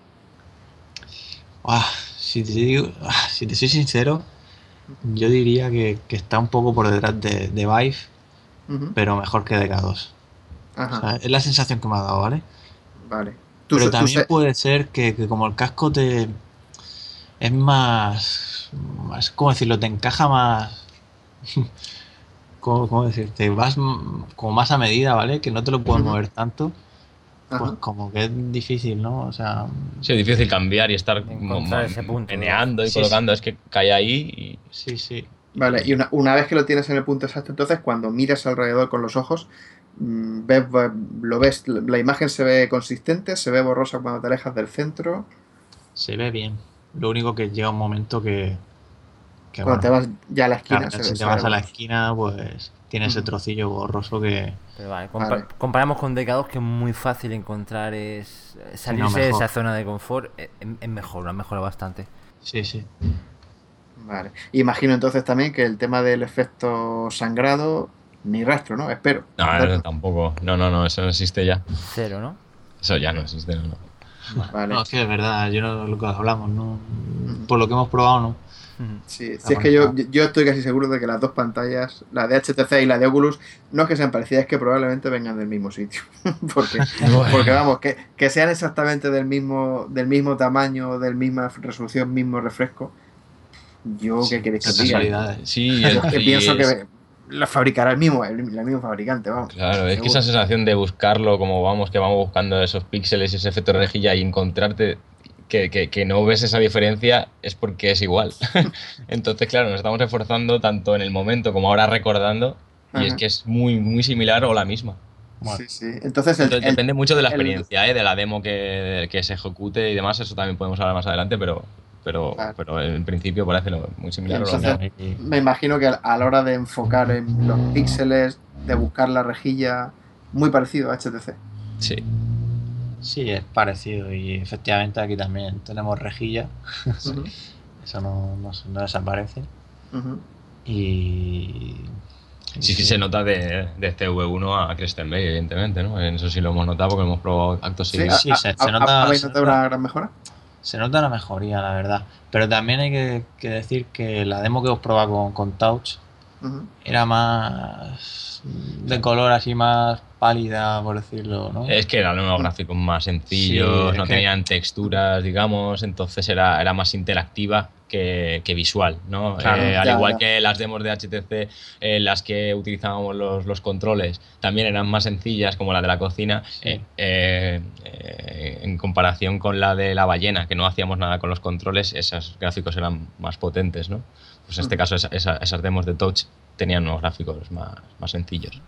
Ah, si, te digo- ah, si te soy sincero, yo diría que, que está un poco por detrás de, de Vive, pero mejor que DK2. O Ajá, sea, es la sensación que me ha dado, ¿vale? vale. Tú, Pero tú también puede ser que, que como el casco te es más, más ¿cómo decirlo? Te encaja más, ¿cómo, cómo decirte? Vas como más a medida, ¿vale? Que no te lo puedes mover tanto, pues Ajá. como que es difícil, ¿no? O sea, Sí, es difícil cambiar y estar ese punto, y Sí, colocando. Es que cae ahí sí, sí. Vale, y una, una vez que lo tienes en el punto exacto, entonces cuando miras alrededor con los ojos, mm, ves, lo ves, la imagen se ve consistente, se ve borrosa cuando te alejas del centro, Se ve bien. Lo único que llega un momento que, que cuando te bueno, vas ya a la esquina, claro, se si te vas a la esquina, pues tiene ese Ujú. trocillo borroso que Pero vale, compa- Vale. comparamos con DK2 que es muy fácil encontrar es salirse de esa zona de confort. Es, es mejor, lo ha mejorado bastante. sí, sí. Vale. Imagino entonces también que el tema del efecto sangrado, ni rastro, ¿no? Espero. No, no, tampoco. No, no, no, eso no existe ya. Cero, ¿no? Eso ya no existe, no. no. Vale. No, es que es verdad, yo no lo que hablamos, ¿no? Ujú. Por lo que hemos probado, no. Sí, sí, es que yo, yo estoy casi seguro de que las dos pantallas, la de HTC y la de Oculus, no es que sean parecidas, es que probablemente vengan del mismo sitio. [LAUGHS] porque, [LAUGHS] porque vamos, que, que sean exactamente del mismo, del mismo tamaño, del misma resolución, mismo refresco. Yo, ¿qué queréis que diga? Sí, [LAUGHS] es- que pienso es- que la fabricará el mismo, el, el mismo fabricante, vamos. Claro, es que esa sensación de buscarlo como vamos, que vamos buscando esos píxeles y ese efecto de rejilla y encontrarte que, que- que no ves esa diferencia es porque es igual. [LAUGHS] Entonces, claro, nos estamos esforzando tanto en el momento como ahora recordando y es Ajá. que es muy, muy similar o la misma. Bueno, Sí, sí. Entonces, el, Entonces, el- depende mucho de la el- experiencia, ¿eh? de la demo que, que se ejecute y demás, eso también podemos hablar más adelante, pero, pero, Vale. pero en principio parece lo- muy similar. lo Entonces- mismo. y- me imagino que a la hora de enfocar en los píxeles, de buscar la rejilla, muy parecido a HTC. Sí. Sí, es parecido y efectivamente aquí también tenemos rejilla, [LAUGHS] eso no, no, se- no desaparece. Y. Sí, sí, se nota de, de CV1 a Crescent Bay, evidentemente, ¿no? En eso sí lo hemos notado porque hemos probado actos Sí, similares. Sí, ¿ha- se- se nota- ¿Habéis se notado nota. una gran mejora? Se nota la mejoría, la verdad. Pero también hay que, que decir que la demo que hemos probado con, con Touch era más de color así más pálida, por decirlo, ¿no? Es que eran unos gráficos más sencillos, Sí, no que- tenían texturas, digamos, entonces era, era más interactiva que, que visual, ¿no? Claro, Eh, al ya, igual ya. que las demos de HTC, eh, las que utilizábamos los, los controles, también eran más sencillas, como la de la cocina, Sí. eh, eh, eh, en comparación con la de la ballena, que no hacíamos nada con los controles, esos gráficos eran más potentes, ¿no? Pues en este Mm. caso esa- esa- esas demos de Touch tenían unos gráficos más, más sencillos.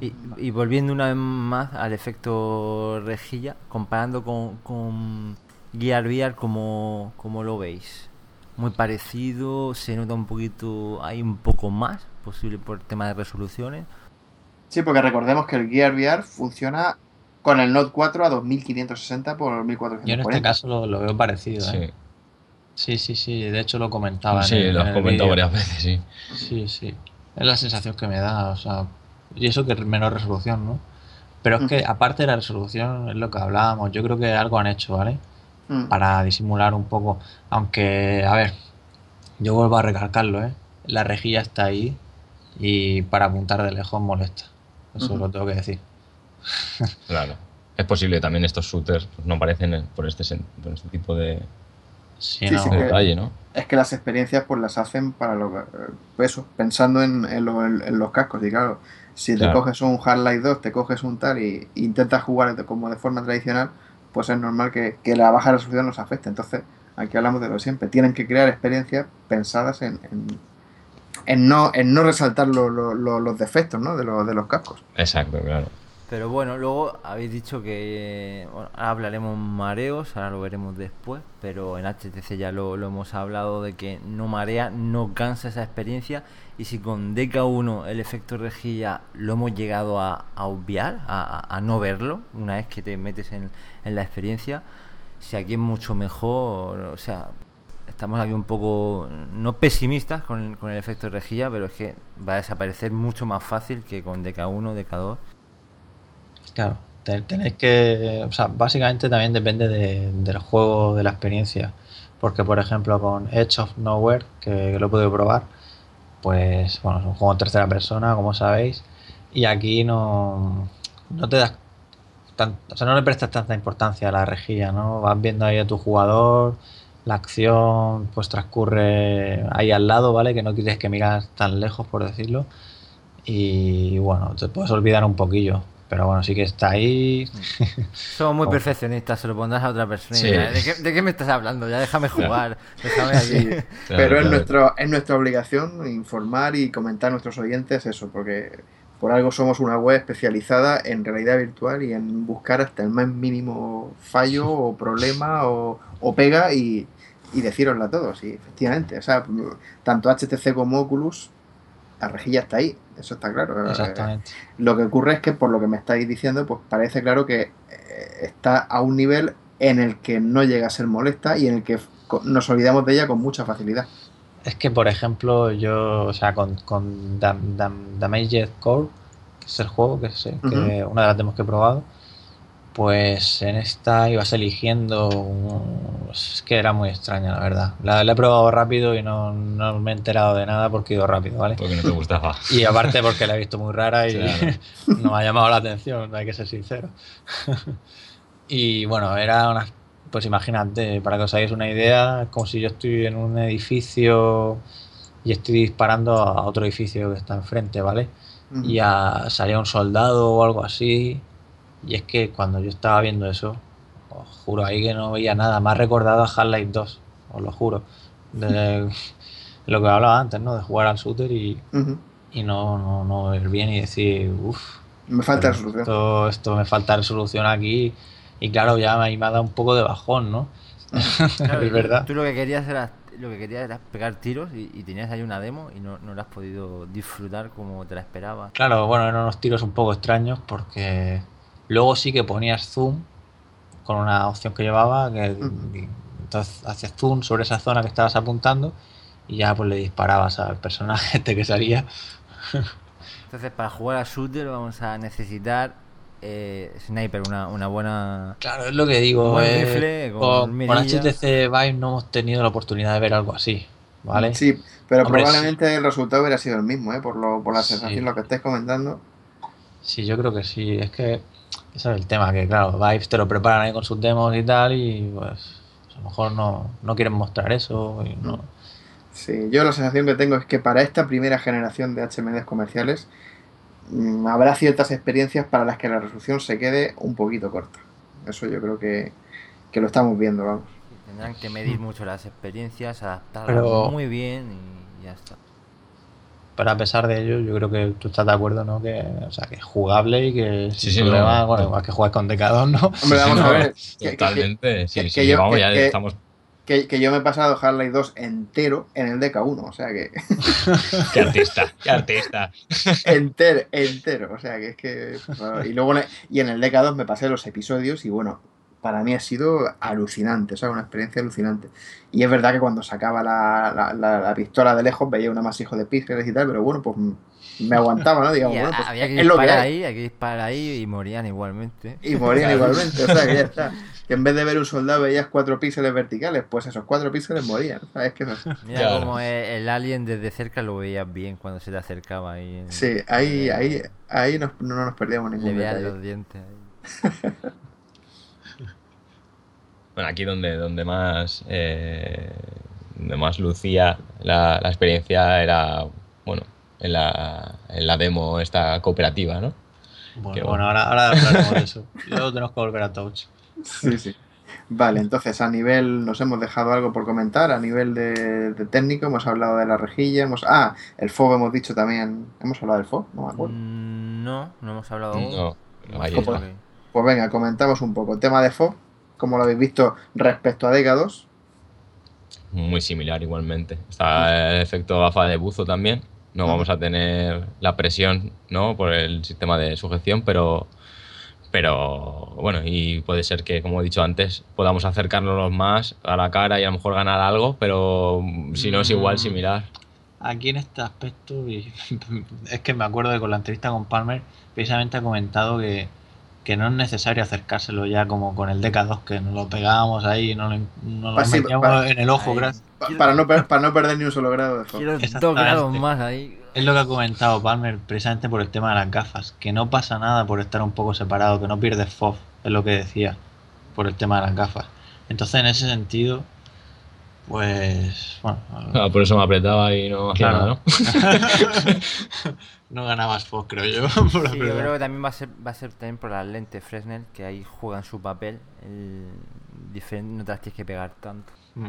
Y, y volviendo una vez más al efecto rejilla, comparando con, con Gear VR, ¿cómo, cómo lo veis? Muy parecido, se nota un poquito, hay un poco más posible por tema de resoluciones. Sí, porque recordemos que el Gear VR funciona con el Note 4 a 2560 por 1440. Yo en este caso lo, lo veo parecido, Sí, ¿eh? Sí, sí, sí. De hecho lo comentaba. en sí el- lo has comentado varias veces, sí. Sí, sí. Es la sensación que me da, o sea, y eso que es menos resolución, ¿no? Pero es que aparte de la resolución, es lo que hablábamos, yo creo que algo han hecho, ¿vale? Mm, Para disimular un poco, aunque, a ver, yo vuelvo a recalcarlo, ¿eh? la rejilla está ahí y para apuntar de lejos molesta. Eso lo tengo que decir. [LAUGHS] claro. Es posible también estos shooters pues, no aparecen por este, por este tipo de, sí, no. detalle, ¿no? Es que las experiencias pues las hacen para lo eh, eso, pensando en, en, los cascos. Y claro, si te coges un Half-Life 2, te coges un tal y, intentas jugar como de forma tradicional, pues es normal que, que la baja resolución nos afecte. Entonces, aquí hablamos de lo siempre. Tienen que crear experiencias pensadas en, en, no, en no resaltar los defectos ¿no? de, de los cascos. Exacto, claro. Pero bueno, luego habéis dicho que bueno, hablaremos mareos, ahora lo veremos después, pero en HTC ya lo, hemos hablado de que no marea, no cansa esa experiencia y si con DK1 el efecto rejilla lo hemos llegado a, obviar, a, no verlo, una vez que te metes en, la experiencia, si aquí es mucho mejor, o sea, estamos aquí un poco, no pesimistas con, con el efecto rejilla, pero es que va a desaparecer mucho más fácil que con DK1, DK2 Claro, tenéis que. O sea, básicamente también depende del juego, de la experiencia. Porque, por ejemplo, con Edge of Nowhere, que lo he podido probar, pues, bueno, es un juego en tercera persona, como sabéis, y aquí no, no te das. o sea, no le prestas tanta importancia a la rejilla, ¿no? Vas viendo ahí a tu jugador, la acción pues transcurre ahí al lado, ¿vale? Que no quieres que miras tan lejos, por decirlo. Y bueno, te puedes olvidar un poquillo. Pero bueno, sí que está ahí. [LAUGHS] Somos muy perfeccionistas, se lo pondrás a otra persona. ¿De, qué, me estás hablando? Ya déjame jugar. Déjame Pero es, nuestro, es nuestra obligación informar y comentar a nuestros oyentes eso, porque por algo somos una web especializada en realidad virtual y en buscar hasta el más mínimo fallo o problema o, pega y, y decirosla a todos. Y efectivamente, o sea, tanto HTC como Oculus la rejilla está ahí, eso está claro. Exactamente. Lo que ocurre es que por lo que me estáis diciendo, pues parece claro que eh, está a un nivel en el que no llega a ser molesta y en el que nos olvidamos de ella con mucha facilidad. Es que, por ejemplo, yo, o sea, con, con Damaged Core, que es el juego, que es que una de las demos que he probado, pues en esta ibas eligiendo. Es que era muy extraña, la verdad. La, he probado rápido y no, me he enterado de nada porque he ido rápido, ¿vale? Porque no te gustaba. Y aparte porque la he visto muy rara y [LAUGHS] no me ha llamado la atención, hay que ser sincero. [LAUGHS] y bueno, era una. Pues imagínate, para que os hagáis una idea, como si yo estoy en un edificio y estoy disparando a otro edificio que está enfrente, ¿vale? Y a, salía un soldado o algo así y es que cuando yo estaba viendo eso, os juro ahí que no veía nada. Me ha recordado a Half-Life 2, os lo juro. De [LAUGHS] lo que hablaba antes, ¿no? De jugar al shooter y, y no, no, no ver bien y decir, uff. Me falta resolución. Esto, esto me falta resolución aquí. Y claro, ya me, me ha dado un poco de bajón, ¿no? [LAUGHS] es verdad. Tú lo que querías era lo que querías era pegar tiros y, tenías ahí una demo y no, no la has podido disfrutar como te la esperabas. Claro, bueno, eran unos tiros un poco extraños porque Luego sí que ponías zoom con una opción que llevaba, que entonces hacías zoom sobre esa zona que estabas apuntando y ya pues le disparabas al personaje [LAUGHS] este que salía. Entonces para jugar a shooter vamos a necesitar eh, sniper, una, una, buena... Claro, es lo que digo. Eh, con, HTC Vive no hemos tenido la oportunidad de ver algo así. ¿Vale? Sí, pero probablemente el resultado hubiera sido el mismo, ¿eh? por, lo, por la sensación, lo que estés comentando. Sí, yo creo que sí. Es que ese es el tema, que claro, Vive te lo preparan ahí con sus demos y tal, y pues a lo mejor no, no quieren mostrar eso. Y no. Sí, yo la sensación que tengo es que para esta primera generación de HMDs comerciales mm, habrá ciertas experiencias para las que la resolución se quede un poquito corta. Eso yo creo que, que lo estamos viendo, vamos. Tendrán que medir mucho las experiencias, adaptarlas muy bien y ya está. Pero a pesar de ello, yo creo que tú estás de acuerdo, ¿no? Que, o sea, que es jugable y que sí, sin problema, bueno, igual que juegas con decador, ¿no? Hombre, vamos a ver. Totalmente, sí, sí, yo, vamos, ya estamos... Que, que, yo me he pasado Harley 2 entero en el DK1, o sea que... [LAUGHS] ¡Qué artista! ¡Qué artista! [LAUGHS] entero, entero, o sea que es que... Y luego y en el DK2 me pasé los episodios y bueno, para mí ha sido alucinante, o sea, una experiencia alucinante. Y es verdad que cuando sacaba la, la, la, pistola de lejos veía un amasijo de píxeles y tal, pero bueno, pues me aguantaba, ¿no? Digamos, [LAUGHS] bueno, pues había que es lo que disparar hay. ahí, hay que disparar ahí y morían igualmente. Y morían igualmente, o sea, que ya [LAUGHS] está. Que en vez de ver un soldado veías cuatro píxeles verticales, pues esos cuatro píxeles morían, ¿sabes? Que no sé. Mira Claro. como el, el alien desde cerca lo veías bien cuando se te acercaba ahí. en- Sí, ahí, ahí, ahí nos- no nos perdíamos Le ningún veas detalle. los dientes. ahí. [LAUGHS] Bueno, aquí donde, donde más eh, donde más lucía la, la experiencia era, bueno, en la, en la demo esta cooperativa, ¿no? Bueno, ahora, ahora hablaremos de eso. [LAUGHS] Luego tenemos que volver a Touch. Sí, sí. Vale, entonces a nivel, nos hemos dejado algo por comentar, a nivel de, de técnico, hemos hablado de la rejilla, hemos... Ah, el FOB hemos dicho también, ¿hemos hablado del FOB? No me acuerdo. Mm, No, no hemos hablado. No, no, Ojo, está. que- Pues venga, comentamos un poco. Tema de FOB, como lo habéis visto respecto a Dega 2. Muy similar igualmente. Está el efecto gafa de buzo también. No vamos a tener la presión, ¿no? Por el sistema de sujeción, pero pero bueno, y puede ser que, como he dicho antes, podamos acercarnos más a la cara y a lo mejor ganar algo, pero si no es igual, Mm. similar. Aquí en este aspecto, [LAUGHS] es que me acuerdo que con la entrevista con Palmer, precisamente ha comentado que, que no es necesario acercárselo ya como con el DK2, que nos lo pegábamos ahí y no lo, no lo sí, metíamos en el ojo. Ahí. gracias. Pa- Para no, para no perder ni un solo grado de. Quiero dos grados más ahí. Es lo que ha comentado Palmer precisamente por el tema de las gafas, que no pasa nada por estar un poco separado, que no pierdes FOV, es lo que decía, por el tema de las gafas. Entonces, en ese sentido, pues, bueno, Ah, por eso me apretaba y no hacía Claro. nada, ¿no? [LAUGHS] [LAUGHS] no ganabas FOV, creo yo. [LAUGHS] por Sí, yo creo que también va a ser, va a ser también por las lentes Fresnel, que ahí juegan su papel. El diferente, no te las tienes que pegar tanto. Mm.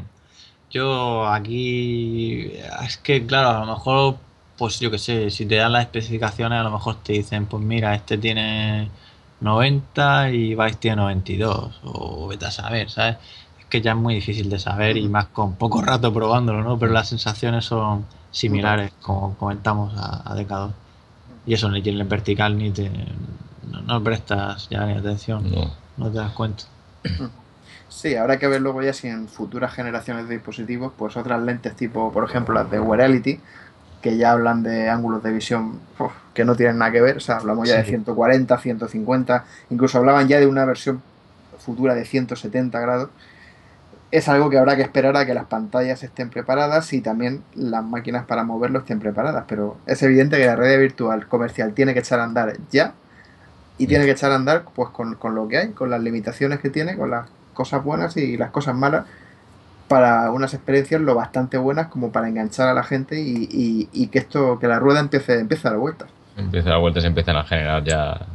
Yo aquí, es que claro, a lo mejor, pues yo que sé, si te dan las especificaciones, a lo mejor te dicen, pues mira, este tiene 90 y Vice tiene 92, o vete a saber, ¿sabes? Es que ya es muy difícil de saber y más con poco rato probándolo, ¿no? Pero las sensaciones son similares, como comentamos a, a DK2. Y eso, ni en el vertical ni te, no, no prestas ya ni atención, No. no te das cuenta. Sí, habrá que ver luego ya si en futuras generaciones de dispositivos, pues otras lentes tipo, por ejemplo, las de Wearality, que ya hablan de ángulos de visión uf, que no tienen nada que ver, o sea, hablamos ya de Sí. 140, 150, incluso hablaban ya de una versión futura de 170 grados. Es algo que habrá que esperar a que las pantallas estén preparadas y también las máquinas para moverlo estén preparadas, pero es evidente que la red virtual comercial tiene que echar a andar ya y tiene que echar a andar pues con, con lo que hay, con las limitaciones que tiene, con las cosas buenas y las cosas malas para unas experiencias lo bastante buenas como para enganchar a la gente y, y- y que esto, que la rueda empiece, empiece a dar vueltas. Empieza a dar vueltas, empiezan a generar ya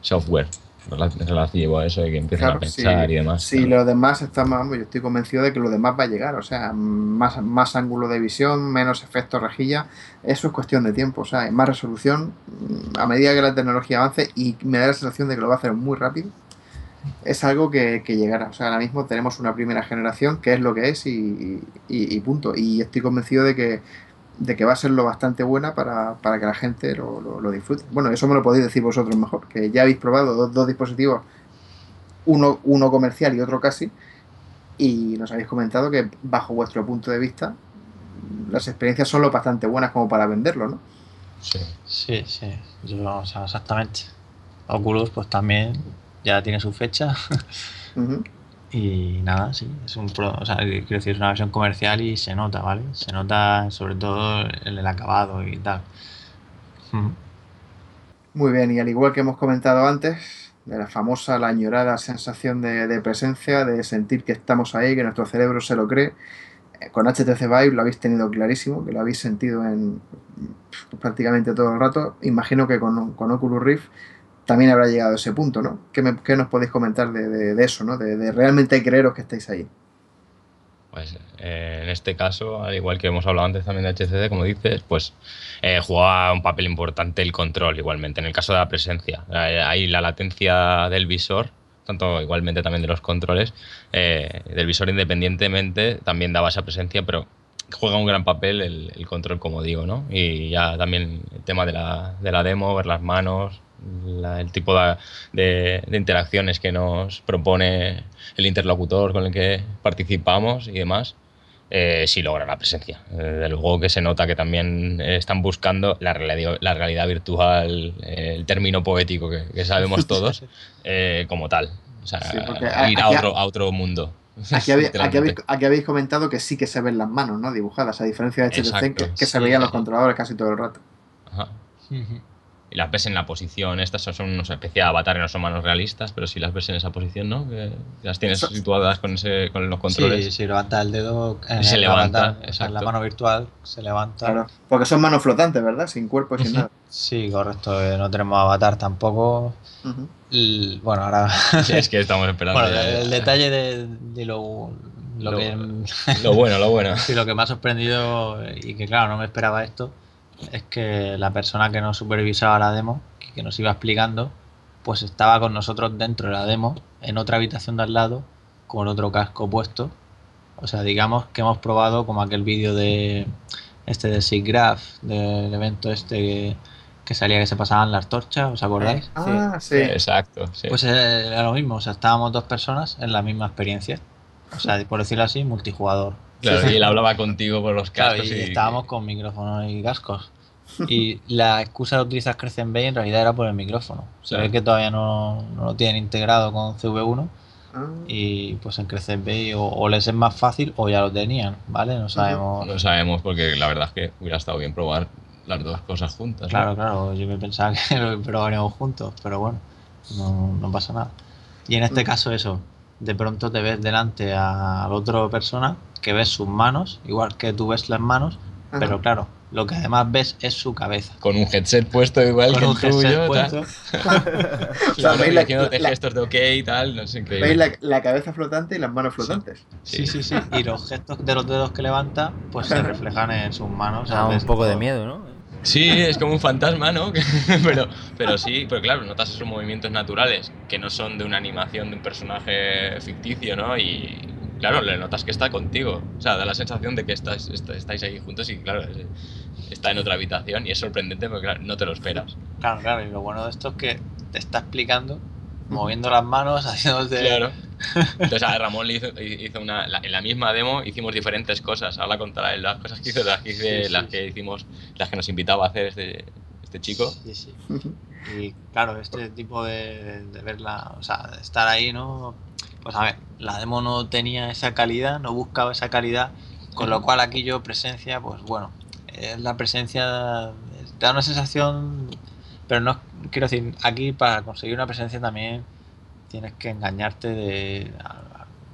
software relativo a eso y que empiezan Claro, a pensar sí. y demás. Si claro. lo demás está más, yo estoy convencido de que lo demás va a llegar, o sea, más, más ángulo de visión, menos efecto rejilla, eso es cuestión de tiempo, o sea, más resolución, mm, a medida que la tecnología avance y me da la sensación de que lo va a hacer muy rápido, es algo que, que llegará, o sea, ahora mismo tenemos una primera generación que es lo que es y, y- y punto, y estoy convencido de que de que va a ser lo bastante buena para, para que la gente lo, lo- lo disfrute. Bueno, eso me lo podéis decir vosotros mejor, que ya habéis probado dos, dos dispositivos uno, uno comercial y otro casi, y nos habéis comentado que bajo vuestro punto de vista las experiencias son lo bastante buenas como para venderlo, ¿no? Sí. Sí, sí, yo, o sea, exactamente. Oculus pues también ya tiene su fecha. [LAUGHS] y nada, sí, es un pro, o sea, quiero decir, es una versión comercial y se nota, ¿vale? Se nota sobre todo el, el acabado y tal. Muy bien, y al igual que hemos comentado antes, de la famosa, la añorada sensación de, presencia, de sentir que estamos ahí, que nuestro cerebro se lo cree, eh, con HTC Vive lo habéis tenido clarísimo, que lo habéis sentido en prácticamente todo el rato. Imagino que con, con Oculus Rift también habrá llegado a ese punto, ¿no? ¿Qué, me- qué nos podéis comentar de, eso, ¿no? De, realmente creeros que estáis ahí. Pues eh, en este caso, al igual que hemos hablado antes también de HCD, como dices, pues eh, juega un papel importante el control igualmente. En el caso de la presencia, eh, ahí la latencia del visor, tanto igualmente también de los controles, eh, del visor independientemente también daba esa presencia, pero juega un gran papel el, el control, como digo, ¿no? Y ya también el tema de la, de la demo, ver las manos, la- el tipo de, de- de interacciones que nos propone el interlocutor con el que participamos y demás, eh, sí logra la presencia. Desde luego que se nota que también están buscando la realidad, la realidad virtual, eh, el término poético que, que sabemos [LAUGHS] todos, eh, como tal. O sea, Sí, ir a aquí- otro, a otro mundo. Aquí, habéis- aquí, habéis, aquí habéis comentado que sí que se ven las manos, ¿no? Dibujadas, a diferencia de HTC, que, que se sí, veían los sí. controladores casi todo el rato. Ajá. Y las ves en la posición, estas son, una especie de avatar, no son manos realistas, pero si las ves en esa posición, ¿no? Que las tienes Eso- situadas con, ese, con los Sí, controles. si levanta el dedo en Se el levanta, en la mano virtual se levanta. Claro. Porque son manos flotantes, ¿verdad? Sin cuerpo y sin nada. Sí, correcto. eh, No tenemos avatar tampoco. Y, bueno, ahora. [LAUGHS] Sí, es que estamos esperando. bueno, el detalle de, de lo, lo, Lo- que. [LAUGHS] Lo bueno, lo bueno. [LAUGHS] Sí, lo que me ha sorprendido y que claro, no me esperaba esto, es que la persona que nos supervisaba la demo, que- que nos iba explicando, pues estaba con nosotros dentro de la demo, en otra habitación de al lado, con otro casco puesto. O sea, digamos que hemos probado como aquel vídeo de este de SIGGRAPH, del evento este que, que salía que se pasaban las torchas, ¿os acordáis? Ah, sí. Exacto, sí. Pues era lo mismo, o sea, estábamos dos personas en la misma experiencia. O sea, por decirlo así, multijugador. Claro, sí, sí. y él hablaba contigo por los Claro, cascos y y, estábamos con micrófonos y cascos. [LAUGHS] Y la excusa de utilizar Crescent Bay en realidad era por el micrófono. Se Claro. ve que todavía no, no lo tienen integrado con CV1 Ah, y pues en Crescent Bay o, o les es más fácil o ya lo tenían, ¿vale? No sabemos. No sabemos porque la verdad es que hubiera estado bien probar las dos cosas juntas. ¿no? Claro, claro, yo me pensaba [LAUGHS] que lo probaríamos juntos, pero bueno, no, no pasa nada. Y en este Mm. caso eso, de pronto te ves delante a la otra persona que ves sus manos, igual que tú ves las manos, ajá. pero claro, lo que además ves es su cabeza. Con un headset puesto igual Con que un el tuyo. puesto. [LAUGHS] [LAUGHS] O sea, veis la- gestos de ok y tal, no sé, increíble. Veis la, la cabeza flotante y las manos flotantes. Sí, sí, sí. Y los gestos de los dedos que levanta, pues se [LAUGHS] reflejan en sus manos. Da un poco de miedo, ¿no? Sí, es como un fantasma, ¿no? [LAUGHS] pero, pero sí, pero claro, notas esos movimientos naturales que no son de una animación de un personaje ficticio, ¿no? Y claro, le notas que está contigo. O sea, da la sensación de que estás, est- estáis ahí juntos y claro, es- está en otra habitación y es sorprendente porque claro, no te lo esperas. Claro, claro. Y lo bueno de esto es que te está explicando, moviendo las manos, [LAUGHS] haciéndote. Claro. Entonces a Ramón le hizo, hizo una, la- en la misma demo hicimos diferentes cosas. Ahora contará las cosas que hizo, las que, hice- Sí, sí, las sí. que hicimos, las que nos invitaba a hacer este, este chico. Sí, sí. Y claro, este tipo de, de verla, o sea, de estar ahí, ¿no? Pues a ver, la demo no tenía esa calidad, no buscaba esa calidad, con lo cual aquí yo presencia, pues bueno, es la presencia, te da una sensación, pero no, quiero decir, aquí para conseguir una presencia también tienes que engañarte de,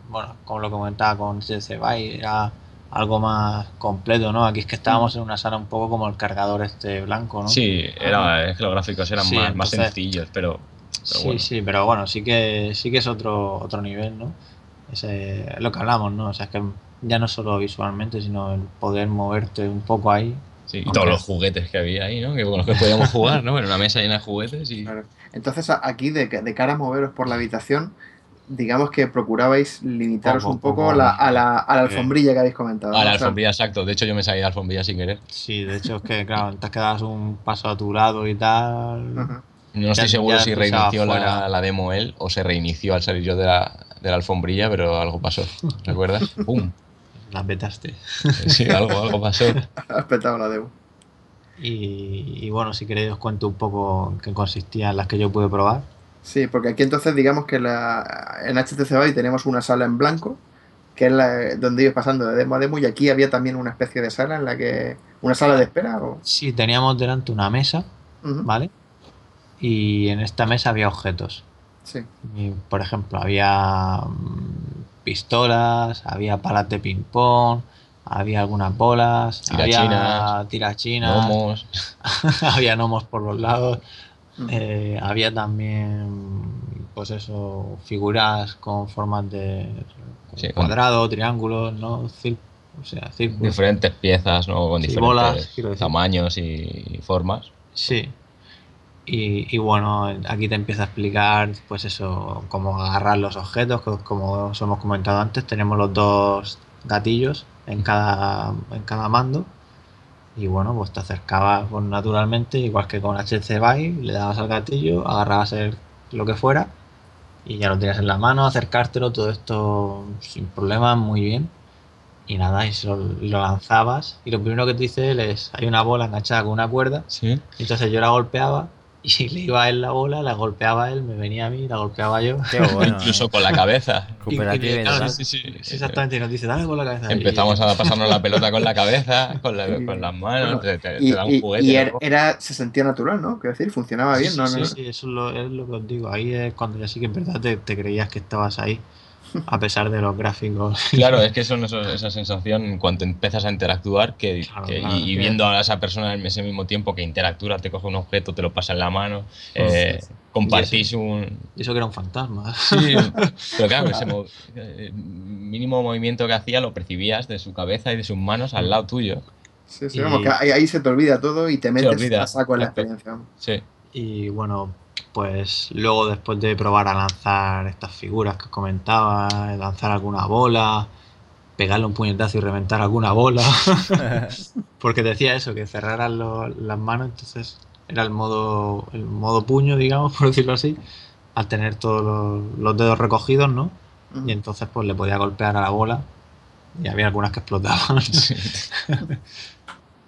bueno, como lo que comentaba con BY, era algo más completo, ¿no? Aquí es que estábamos en una sala un poco como el cargador este blanco, ¿no? Sí, era, es que los gráficos eran Sí, más, más sencillos, pero, pero Sí, bueno. sí, pero bueno, sí que sí que es otro otro nivel, ¿no? Ese, es lo que hablamos, ¿no? O sea, es que ya no solo visualmente, sino el poder moverte un poco ahí. Sí, y Aunque- todos los juguetes que había ahí, ¿no? Que con los que podíamos [LAUGHS] jugar, ¿no? En una mesa llena de juguetes y... Claro. Entonces, a- aquí, de, de cara a moveros por la habitación, digamos que procurabais limitaros Poco, un poco poco. la- a, la, a la Eh. alfombrilla que habéis comentado. ¿no? la O sea, alfombrilla, exacto. De hecho, yo me salí de la alfombrilla sin querer. Sí, de hecho es que, claro, antes que das un paso a tu lado y tal. ajá. No estoy seguro si reinició la, la demo él o se reinició al salir yo de la, de la alfombrilla, pero algo pasó. ¿Recuerdas? [LAUGHS] ¡Pum! Las vetaste. Sí, algo, algo pasó. [LAUGHS] Has petado la demo. Y, y bueno, si queréis os cuento un poco en qué consistían las que yo pude probar. Sí, porque aquí entonces digamos que la, en HTC Vive tenemos una sala en blanco, que es la, donde ibas pasando de demo a demo, y aquí había también una especie de sala en la que... ¿Una sala de espera? O... Sí, teníamos delante una mesa, ¿vale? Y en esta mesa había objetos. Sí. Y, por ejemplo, había mm, pistolas, había palas de ping-pong, había algunas bolas, había Tirachinas. tirachinas, Gnomos. [LAUGHS] había gnomos por los lados, Ujú. eh, había también, pues eso, figuras con formas de Sí, cuadrado, triángulos, ¿no? Cir- o sea, círculos. Diferentes piezas, ¿no? Con Sí, diferentes bolas, tamaños y formas. Sí. Y, y bueno, aquí te empieza a explicar, pues eso, cómo agarrar los objetos, que como os hemos comentado antes, tenemos los dos gatillos en cada, en cada mando. y bueno, pues te acercabas pues, naturalmente, igual que con HTC Vive, le dabas al gatillo, agarrabas el, lo que fuera y ya lo tenías en la mano, acercártelo, todo esto sin problemas, muy bien. Y nada, y, lo, lo lanzabas y lo primero que te dice él es, hay una bola enganchada con una cuerda, Sí. y entonces yo la golpeaba [LAUGHS] y le iba a él la bola, la golpeaba él, me venía a mí, la golpeaba yo. Qué bueno. [LAUGHS] Incluso eh. con la cabeza. Cooperativa Y- y- y claro, tal. Sí, sí, sí. Exactamente, y nos dice, dale con la cabeza. Empezamos Y- a pasarnos la pelota con la cabeza, [LAUGHS] con, la- con las manos, Bueno, te, te- Y, te da un juguete. y er- ¿no? era, se sentía natural, ¿no? Quiero decir, funcionaba bien, sí, ¿no? sí, no, sí, eso es lo, es lo que os digo. Ahí es cuando ya sí que en verdad te, te creías que estabas ahí, a pesar de los gráficos. Claro, [LAUGHS] es que son esos- esa sensación en cuanto empiezas a interactuar que, Claro, que- claro, y, viendo a esa persona en ese mismo tiempo que interactúa, te coge un objeto, te lo pasa en la mano, eh, sí. compartís un... Y eso que era un fantasma. Sí, [LAUGHS] pero claro, ese mo- eh, mínimo movimiento que hacía lo percibías de su cabeza y de sus manos al lado tuyo. Sí, sí, Y- vamos, que ahí, ahí se te olvida todo y te metes olvida, a saco en la experiencia. vamos. Sí. Y bueno, pues luego después de probar a lanzar estas figuras que os comentaba, lanzar alguna bola, pegarle un puñetazo y reventar alguna bola, [LAUGHS] porque decía eso, que cerraran lo- las manos, entonces era el modo, el modo puño, digamos, [LAUGHS] por decirlo así, al tener todos los, los dedos recogidos, ¿no? Y entonces pues le podía golpear a la bola y había algunas que explotaban. [LAUGHS]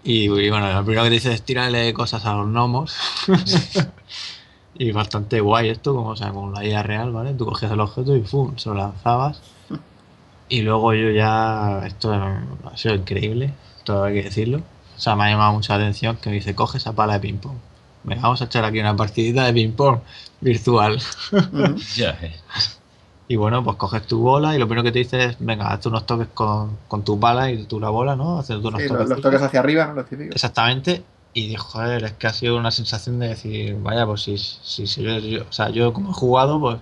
y, y, bueno, lo primero que te dice es tírale cosas a los gnomos. Y bastante guay esto, como, o sea, con la IA real, ¿vale? Tú cogías el objeto y ¡pum! se lo lanzabas. Y luego yo ya, esto ha sido increíble, todo hay que decirlo. O sea, me ha llamado mucha atención que me dice, coge esa pala de ping-pong. Venga, vamos a echar aquí una partidita de ping-pong virtual. [LAUGHS] Ya, eh. Y bueno, pues coges tu bola y lo primero que te dice es, venga, hazte unos toques con, con tu pala y tú la bola, ¿no? Hacer unos Sí, toques. los, los toques hacia arriba, ¿no? Los típicos. Exactamente. Y dijo, joder, es que ha sido una sensación de decir, vaya, pues si, si, si yo, yo- o sea, yo como he jugado, pues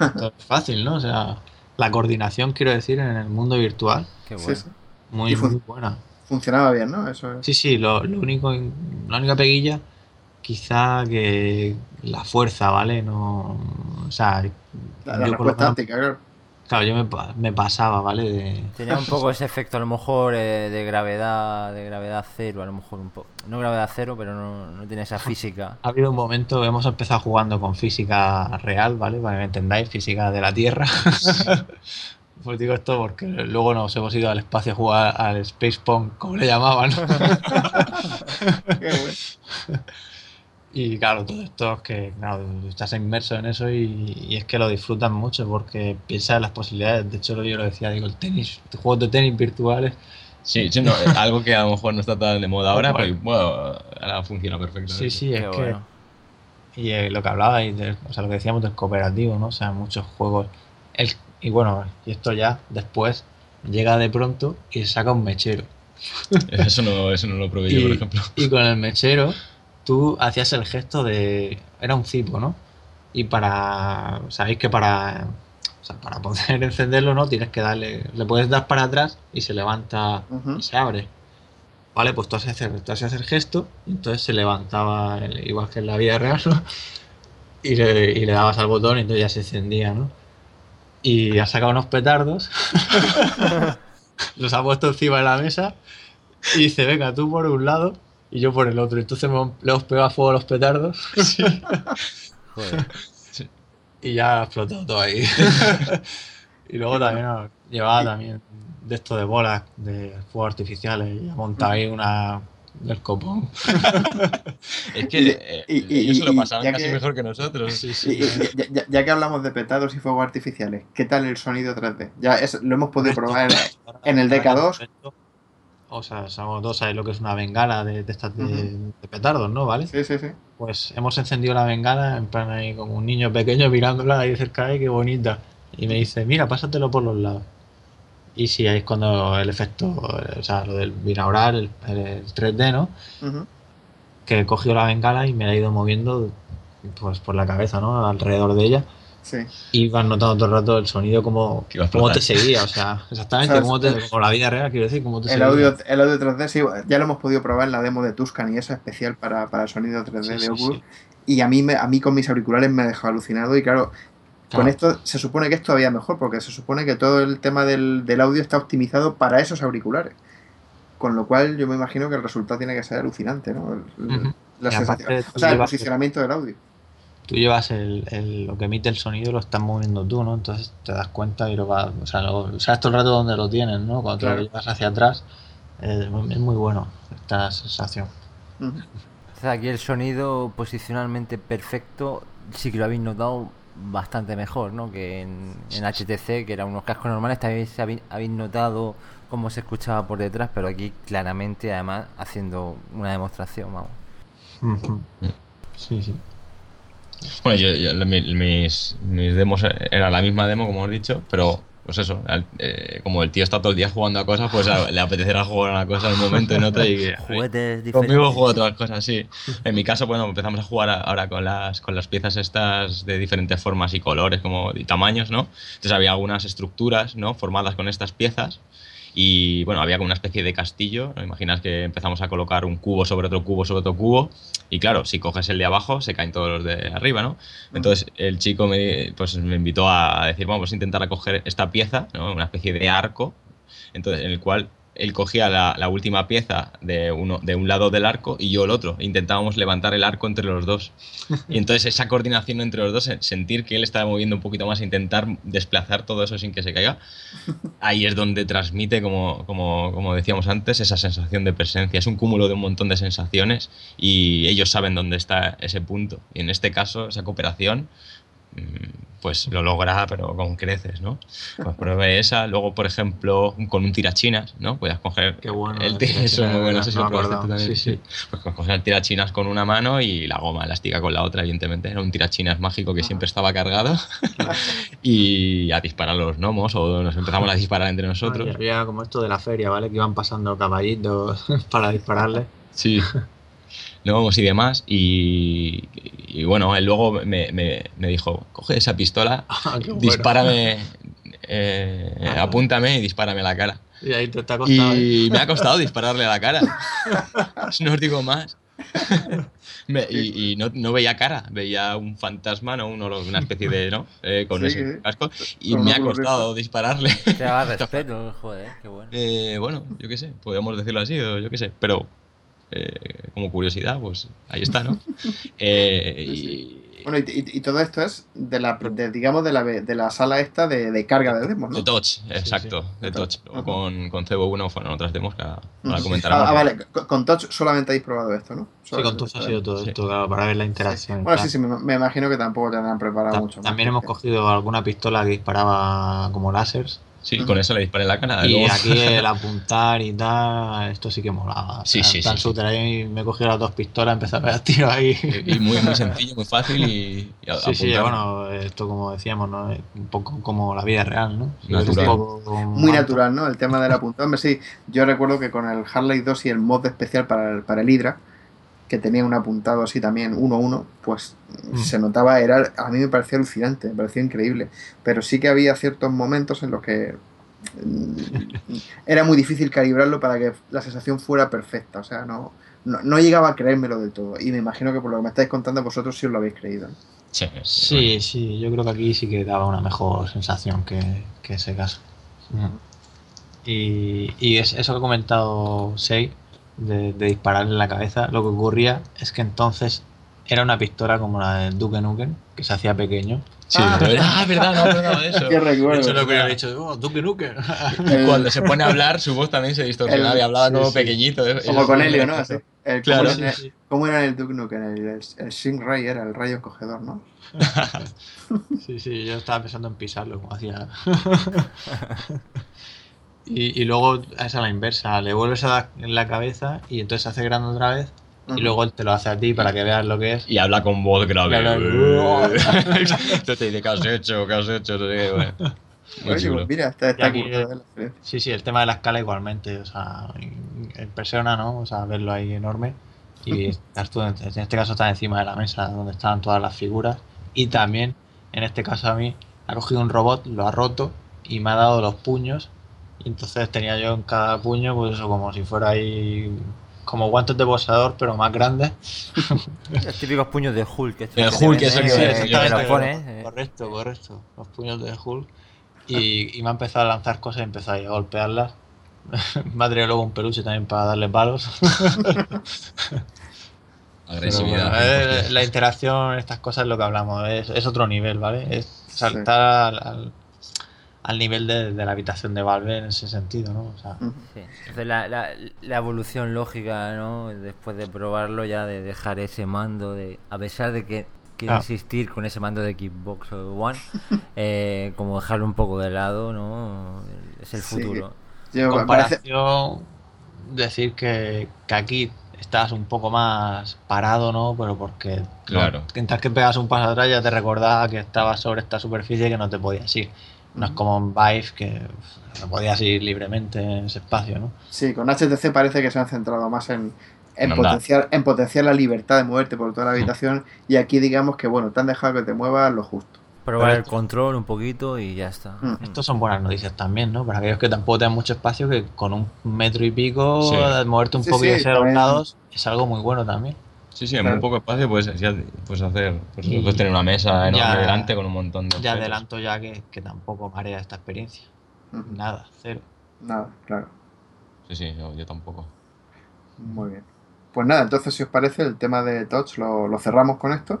[LAUGHS] es fácil, ¿no? O sea, la coordinación, quiero decir, en el mundo virtual, Qué Sí, bueno. sí. muy, fun- muy buena. Funcionaba bien, ¿no? Eso es. Sí, sí, lo, lo único, la única peguilla, quizá que la fuerza, ¿vale? No, o sea, La, la respuesta claro. Claro, yo me, pa- me pasaba, ¿vale? De, Tenía un poco ese efecto a lo mejor eh, de gravedad, de gravedad cero, a lo mejor un poco. No gravedad cero, pero no, no tiene esa [LAUGHS] física. Ha habido un momento, hemos empezado jugando con física real, ¿vale? Para que me entendáis, física de la Tierra. [LAUGHS] pues digo esto porque luego nos hemos ido al espacio a jugar al Space Pong, como le llamaban. [LAUGHS] Qué bueno. Y claro, todo esto es que, claro, estás inmerso en eso y, y es que lo disfrutas mucho porque piensas en las posibilidades. De hecho, yo lo decía, digo, el tenis, juegos de tenis virtuales. Sí, sí, no, algo que a lo mejor no está tan de moda ahora, [LAUGHS] Bueno. pero bueno, ahora funciona perfecto. Sí, sí, es Qué que... bueno. Y eh, lo que hablabais, de- o sea, lo que decíamos del cooperativo, ¿no? O sea, muchos juegos. El, y bueno, y esto ya después llega de pronto y saca un mechero. Eso no, eso no lo probé yo, por [LAUGHS] ejemplo. Y con el mechero tú hacías el gesto de. Era un cipo, ¿no? Y para. Sabéis que para. O sea, para poder [LAUGHS] encenderlo, ¿no? Tienes que darle. Le puedes dar para atrás y se levanta y se abre. Vale, pues tú hacías, el- tú hacías el gesto y entonces se levantaba, el- igual que en la vida real, ¿no? Y le, y le dabas al botón y entonces ya se encendía, ¿no? Y ha sacado unos petardos, [LAUGHS] [LAUGHS] los ha puesto encima de la mesa y dice, venga, tú por un lado y yo por el otro. Entonces me- le hemos pegado a fuego los petardos [LAUGHS] Joder. y ya ha explotado todo ahí. [LAUGHS] y luego también ah, llevaba también de esto de bolas, de fuegos artificiales y ha montado ahí una del copón. [LAUGHS] Es que Y- eh, y- y- ellos se lo pasaban casi que- mejor que nosotros. Sí, sí. y- ya, ya- ya que hablamos de petados y fuegos artificiales, ¿qué tal el sonido 3D? Ya es- lo hemos podido probar en, en el DK2. O sea, somos dos, ¿sabes lo que es una bengala de, de estas de, de petardos, ¿no? ¿Vale? Sí, sí, sí. Pues hemos encendido la bengala en plan ahí como un niño pequeño mirándola ahí cerca, ¡ay, qué bonita! Y me dice, mira, pásatelo por los lados. Y sí, ahí es cuando el efecto, o sea, lo del binaural, el, el 3D, ¿no? Ujú. Que he cogido la bengala y me la he ido moviendo pues por la cabeza, ¿no? Alrededor de ella. Sí. Y vas notando todo el rato el sonido como, cómo te seguía, o sea, [LAUGHS] exactamente como, te, como la vida real, quiero decir, cómo te El seguía. audio, el audio 3D, sí, ya lo hemos podido probar en la demo de Tuscan y esa especial para, para el sonido 3D Sí, de sí, Oculus. sí. Y a mí, me, a mí con mis auriculares me ha dejado alucinado y claro, con esto se supone que es todavía mejor porque se supone que todo el tema del, del audio está optimizado para esos auriculares. con lo cual yo me imagino que el resultado tiene que ser alucinante, ¿no? El- el- Ujú. la Y sensación- aparte, o sea, el posicionamiento del audio. Tú llevas el, el- lo que emite el sonido, lo estás moviendo tú, ¿no? Entonces te das cuenta y lo vas, o sea, lo, sabes todo el rato dónde lo tienes, ¿no? Cuando te lo llevas hacia atrás, eh, es muy bueno esta sensación. O sea, aquí el sonido posicionalmente perfecto, sí que lo habéis notado bastante mejor, ¿no? Que en, en HTC, que eran unos cascos normales, también habéis, habéis notado cómo se escuchaba por detrás, pero aquí claramente, además, haciendo una demostración, vamos. Sí, sí. Bueno, yo, yo- mi- mis, mis demos era la misma demo, como hemos dicho, pero pues eso, al- eh, como el tío está todo el día jugando a cosas, pues a- le apetecerá jugar a una cosa en un momento en otra y [LAUGHS] Juguetes. Conmigo juego otras cosas, sí. En mi caso, bueno, empezamos a jugar ahora con las, con las piezas estas de diferentes formas y colores como, y tamaños, ¿no? Entonces había algunas estructuras, ¿no? Formadas con estas piezas. Y bueno, había como una especie de castillo. ¿no? Imaginas que empezamos a colocar un cubo sobre otro cubo sobre otro cubo. Y claro, si coges el de abajo, se caen todos los de arriba, ¿no? Entonces el chico me, pues, me invitó a decir, vamos a intentar a coger esta pieza, ¿no? Una especie de arco. Entonces, en el cual él cogía la, la última pieza de, uno, de un lado del arco y yo el otro. Intentábamos levantar el arco entre los dos. [LAUGHS] Y entonces esa coordinación entre los dos, sentir que él estaba moviendo un poquito más, intentar desplazar todo eso sin que se caiga, ahí es donde transmite, como, como, como decíamos antes, esa sensación de presencia. Es un cúmulo de un montón de sensaciones y ellos saben dónde está ese punto. Y en este caso, esa cooperación pues lo logra, pero con creces, ¿no? Pues pruebe [LAUGHS] esa, luego, por ejemplo, con un tirachinas, ¿no? Puedes coger Qué bueno, el eso es muy bueno, no sé si no lo me probaste tú acordaba. también. Sí, sí. Pues co- coger el tirachinas con una mano y la goma elástica con la otra, evidentemente. Era un tirachinas mágico que siempre estaba cargado. [LAUGHS] [LAUGHS] y a disparar los gnomos, o nos empezamos a disparar entre Ah, y nosotros. había como esto de la feria, ¿vale? Que iban pasando caballitos para dispararle. Sí. Gnomos y demás. Y, y bueno, él luego me, me- me dijo: coge esa pistola, [LAUGHS] Ah, bueno. dispárame, eh, apúntame y dispárame a la cara. Y ahí te, te ha costado. ¿eh? Y me ha costado dispararle a la cara. [LAUGHS] No os digo más. [LAUGHS] Me- y y no, no veía cara, veía un fantasma, ¿no? Uno, una especie de, ¿no? Eh, con Sí, ese casco. Y me ha costado dispararle. Te daba respeto, joder, qué bueno. Eh, bueno, yo qué sé, podríamos decirlo así, o yo qué sé, pero eh, como curiosidad, pues ahí está, ¿no? [LAUGHS] Eh, y, Bueno, y, y- y todo esto es de la, de, digamos, de la, de la sala esta de, de carga de demos, ¿no? de Touch, exacto, de De Touch. Ajá. con, con CB1 fueron otras demos que ahora, comentaremos. Ah, ah, vale, con, con Touch solamente habéis probado esto, ¿no? Sí, con Touch ha sido todo Sí. esto, claro, para ver la interacción. Bueno, sí, sí, me, me imagino que tampoco tendrán preparado Ta- mucho más. También hemos cogido alguna pistola que disparaba como láseres. Sí, con eso le disparé en la cara. Y luego- aquí el apuntar y tal, esto sí que molaba. O Sí, sea, sí, sí. shooter, ahí me he cogido las dos pistolas, empecé a pegar tiros ahí. y muy, muy sencillo, muy fácil y, y a- Sí, sí, apuntar. bueno, esto como decíamos, ¿no? Es Un poco como la vida real, ¿no? Sí, Natural. es un poco Muy natural, ¿no? El tema del apuntado. Hombre, sí, yo recuerdo que con el Harley 2 y el mod especial para el, para el Hydra, que tenía un apuntado así también 1-1, pues Mm. se notaba, era a mí me parecía alucinante, me parecía increíble. Pero sí que había ciertos momentos en los que mm, [LAUGHS] era muy difícil calibrarlo para que la sensación fuera perfecta. O sea, no, no, no llegaba a creérmelo del todo. Y me imagino que por lo que me estáis contando vosotros sí os lo habéis creído. ¿no? Sí, Sí, sí, yo creo que aquí sí que daba una mejor sensación que, que ese caso. Y, y es, eso que ha comentado Sei, de, de disparar en la cabeza, lo que ocurría es que entonces era una pistola como la de Duke Nukem, que se hacía pequeño. Sí, ah, es verdad, no, acordaba de eso. Qué recuerdo. Eso es lo que hubiera dicho, oh, Duke Nukem. El- [LAUGHS] Cuando se pone a hablar, su voz también se distorsionaba y hablaba sí, como sí. pequeñito. ¿eh? Como Eso con Helio, ¿no? Así. El- Claro. ¿cómo, era, ¿Cómo era el Duke Nukem? El, el, el Stingray era el rayo encogedor, ¿no? [LAUGHS] Sí, sí, yo estaba pensando en pisarlo, como hacía. [LAUGHS] y, y luego es a la inversa, le vuelves a dar en la cabeza y entonces se hace grande otra vez y luego él te lo hace a ti para que veas lo que es. Y habla con voz grave. [LAUGHS] Entonces te dice, ¿qué has hecho? ¿Qué has hecho? Bueno. Pues mira, está, está aquí. Sí, sí, el tema de la escala igualmente, o sea, en, persona, ¿no? O sea, verlo ahí enorme y estás tú, en, este caso estás encima de la mesa donde estaban todas las figuras y también, en este caso a mí, ha cogido un robot, lo ha roto y me ha dado los puños entonces tenía yo en cada puño, pues eso, como si fuera ahí, como guantes de boxeador, pero más grandes. [LAUGHS] Los típicos puños de Hulk. estos El que te Hulk es venden, el que- eh, sí, que los pones. eh. Correcto, correcto. Los puños de Hulk. Y, y me ha empezado a lanzar cosas y he empezado ahí a golpearlas. [LAUGHS] Me ha traído luego un peluche también para darle palos. [LAUGHS] Agresividad. Pero, eh, la interacción, estas cosas es lo que hablamos, es, es otro nivel, ¿vale? Es saltar al, al, al nivel de, de la habitación de Valve en ese sentido, ¿no? O sea. Sí. Entonces, la, la, la evolución lógica, ¿no? Después de probarlo, ya de dejar ese mando, de a pesar de que quiero Ah. insistir con ese mando de Xbox One, [LAUGHS] eh, como dejarlo un poco de lado, ¿no? Es el Sí. futuro. Yo, parece, comparación, decir que, que aquí estás un poco más parado, ¿no? Pero porque Claro. no, mientras que pegas un paso atrás ya te recordaba que estabas sobre esta superficie y que no te podías ir. No es como en Vive que no podías ir libremente en ese espacio, ¿no? sí, con HTC parece que se han centrado más en, en, potenciar, en potenciar la libertad de moverte por toda la habitación y aquí digamos que bueno, te han dejado que te muevas lo justo. Probar Pero el control un poquito y ya está. Mm. Estos son buenas noticias también, ¿no? Para aquellos que tampoco tengan mucho espacio, que con un metro y pico, Sí. moverte un Sí, poquito sí, hacia los también. lados es algo muy bueno también. Sí, sí, en Claro. muy poco espacio puedes, ya- puedes hacer. Pues, Y- puedes tener una mesa enorme Ya- delante con un montón de. Ya objetos. adelanto ya que, que tampoco marea esta experiencia. Nada, cero. Nada, claro. Sí, sí, yo, yo tampoco. Muy bien. Pues nada, entonces si os parece, el tema de Touch lo, lo cerramos con esto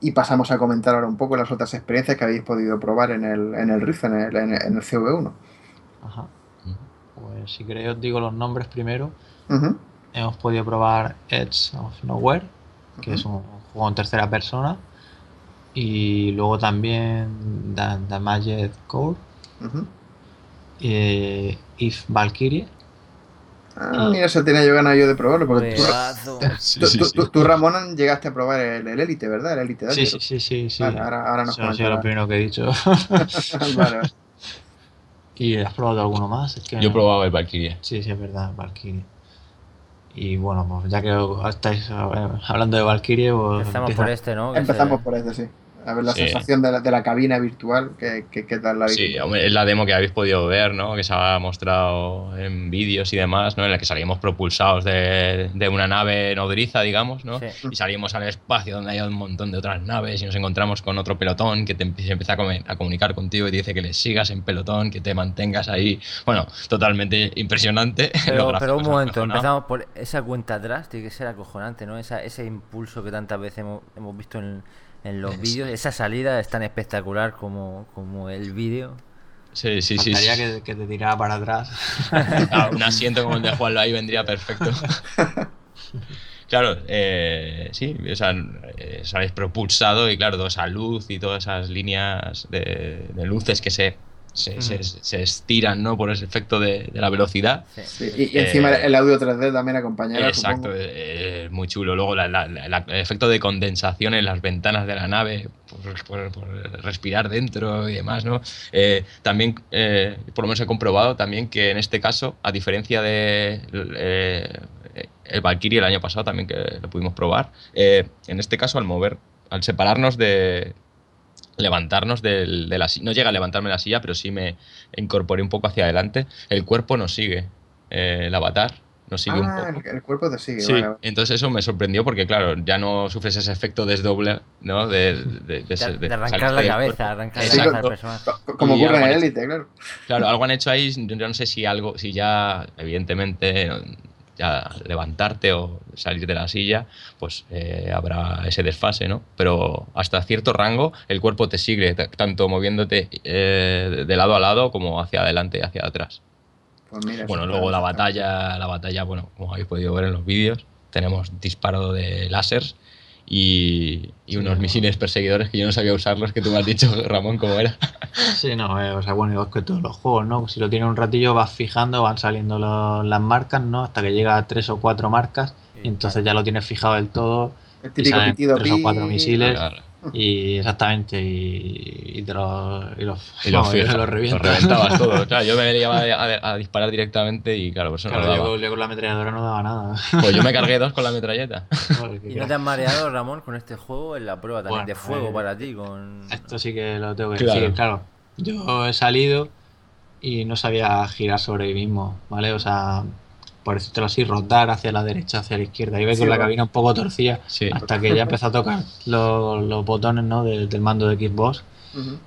y pasamos a comentar ahora un poco las otras experiencias que habéis podido probar en el, en el Rift, en el, en el, en el CV1. Ajá. Pues si queréis os digo los nombres primero. Ujú, Hemos podido probar Edge of Nowhere, que es un juego en tercera persona. Y luego también The, The Magic Core, eh, If Valkyrie. Ah, mira, eso tenía yo ganas yo de probarlo, porque tú. Sí, tú, sí, sí. tú- tú, Ramón, llegaste a probar el, el Elite, ¿verdad? El Elite Sí, sí, sí, sí. sí. Vale, ahora, ahora nos Eso ha sido lo primero que he dicho. [LAUGHS] [LAUGHS] vale, vale. ¿Y has probado alguno más? Es que Yo he probado el Valkyrie. Sí, sí, es verdad, Valkyrie. Y bueno, pues ya que estáis eh, hablando de Valkyrie, pues Empezamos empieza- por este, ¿no? Empezamos por este, sí. A ver la Sí. sensación de la, de la cabina virtual, que, que, qué tal la Sí, hombre, es la demo que habéis podido ver, ¿no? Que se ha mostrado en vídeos y demás, ¿no? En la que salimos propulsados de, de una nave nodriza, digamos, ¿no? Sí. Y salimos al espacio donde hay un montón de otras naves y nos encontramos con otro pelotón que te se empieza a, come- a comunicar contigo y te dice que le sigas en pelotón, que te mantengas ahí. Bueno, totalmente impresionante. [LAUGHS] Pero, pero un momento, empezamos por esa cuenta atrás, tiene que ser acojonante, ¿no? Esa, ese impulso que tantas veces hemos, hemos visto en, en los Es- vídeos, esa salida es tan espectacular como, como el vídeo. Sí, sí, sí. sí. que, que te tirara para atrás. [LAUGHS] Ah, un asiento como el de Juanlo ahí vendría perfecto. [LAUGHS] Claro, eh, sí, o sea, eh, os habéis propulsado y claro, toda esa luz y todas esas líneas de, de luces que se, se, se- se estiran ¿no? por ese efecto de, de la velocidad. Sí. Y, y encima Eh, el audio 3D también acompañará, Exacto, supongo. eh, eh, muy chulo. Luego la- la- la- el efecto de condensación en las ventanas de la nave, por, por- por respirar dentro y demás, ¿no? Eh, también, eh, por lo menos he comprobado también que en este caso, a diferencia de eh, el Valkyrie el año pasado también que lo pudimos probar, eh, en este caso al mover, al separarnos de levantarnos del- de la silla, no llega a levantarme de la silla, pero sí me incorporé un poco hacia adelante, el cuerpo nos sigue, eh, el avatar nos sigue un Ah, poco. el, el cuerpo te sigue. Sí, vale, entonces eso me sorprendió porque, claro, ya no sufres ese efecto desdoble, ¿no? De, de, de- De, de- de de arrancar la cabeza, arrancar la cabeza. Co- Como ocurre en Elite, claro. Claro, algo han hecho ahí, yo no sé si algo, si ya, evidentemente, ya levantarte o salir de la silla, pues eh, habrá ese desfase, ¿no? Pero hasta cierto rango el cuerpo te sigue, tanto moviéndote eh, de lado a lado como hacia adelante y hacia atrás. Pues mira, Bueno, luego la batalla, la batalla, bueno, como habéis podido ver en los vídeos, tenemos disparo de láseres y, y unos misiles perseguidores que yo no sabía usarlos, que tú me has dicho, [LAUGHS] Ramón, cómo era. Sí, no, eh, o sea, bueno, igual que todos los juegos, ¿no? Si lo tienes un ratillo vas fijando, van saliendo lo- las marcas, ¿no? Hasta que llega a tres o cuatro marcas y entonces ya lo tienes fijado del todo El y típico salen pitido tres o cuatro misiles Claro. Y exactamente y, y te los, y los, Y los, [LAUGHS] reventabas todos. [LAUGHS] Claro, yo me iba a, a disparar directamente y claro, por eso no Claro, yo, yo con la ametralladora no daba nada. Pues yo me [LAUGHS] cargué dos con la metralleta. ¿Y no te has mareado, Ramón, con este juego en la prueba también Bueno, de fuego eh, para ti? Con... Esto sí que lo tengo que Claro. decir, claro. Yo he salido y no sabía girar sobre mí mismo, ¿vale? O sea, por así, rotar hacia la derecha, hacia la izquierda. Iba Sí, con la bueno. cabina un poco torcida Sí. hasta que ya empezó a tocar los, los botones ¿no? del, del mando de Xbox Ujú.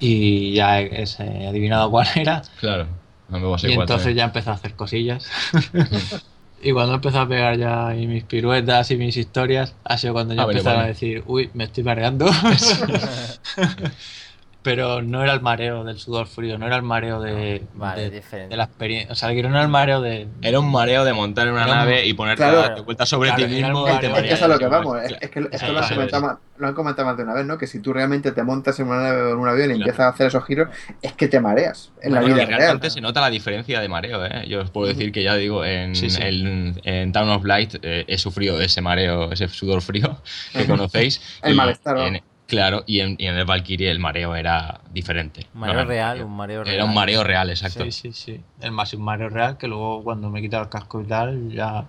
y ya he, he adivinado cuál era. Claro. y entonces ya empecé a hacer cosillas. [LAUGHS] y cuando empecé a pegar ya mis piruetas y mis historias, ha sido cuando ya ah, empezaron a decir, uy, me estoy mareando. [LAUGHS] [LAUGHS] pero no era el mareo del sudor frío, no era el mareo de, de, la experiencia. O sea, que no era el mareo de. Era un mareo de montar en una nave y ponerte de vuelta sobre ti mismo y te Es que es a lo que vamos, es, que esto lo, han comentado, lo han comentado más de una vez, ¿no? Que si tú realmente te montas en una nave o en un avión y empiezas a hacer esos giros, es que te mareas en la vida real. se nota la diferencia de mareo, ¿eh? Yo os puedo decir que ya digo, en, en, Town of Light eh, he sufrido ese mareo, ese sudor frío [LAUGHS] que conocéis. el malestar. Claro, y en, el Valkyrie el mareo era diferente. Mareo real, un mareo real. Era un mareo real, exacto. Sí, sí, sí. El más un mareo real que luego cuando me he quitado el casco y tal, ya,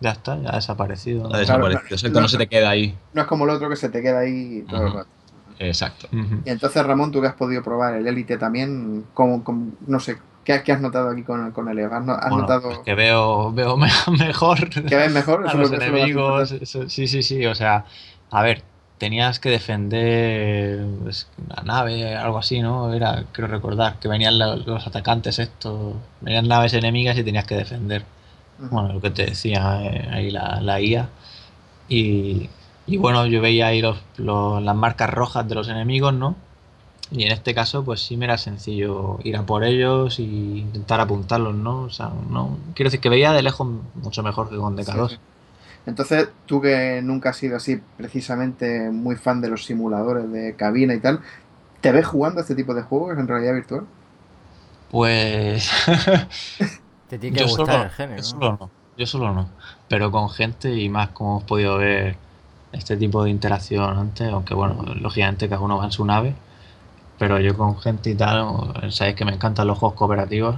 ya está, ya ha desaparecido. Ha desaparecido, exacto, no, se te queda ahí. No es como el otro que se te queda ahí todo el rato. Exacto. Y entonces, Ramón, tú que has podido probar el Elite también, como, no sé, ¿qué, has notado aquí con, con el ¿Has, notado...? Pues que veo, veo [LAUGHS] mejor. ¿Que ves mejor? a los enemigos, sí, sí, sí, o sea, a ver, tenías que defender pues, una nave, algo así, ¿no? Era, creo recordar, que venían los, atacantes estos, venían naves enemigas y tenías que defender. Bueno, lo que te decía eh, ahí la, la IA. Y, y, bueno, yo veía ahí los, las marcas rojas de los enemigos, ¿no? Y en este caso, pues sí me era sencillo ir a por ellos e intentar apuntarlos, ¿no? O sea, no. Quiero decir que veía de lejos mucho mejor que con DK2. Entonces, tú que nunca has sido así precisamente muy fan de los simuladores de cabina y tal, ¿te ves jugando este tipo de juegos en realidad virtual? Pues... [LAUGHS] Te tiene que yo gustar el género. Yo solo no, yo solo no. Pero con gente y más como hemos podido ver este tipo de interacción antes, aunque bueno, lógicamente cada uno va en su nave, pero yo con gente y tal, sabéis que me encantan los juegos cooperativos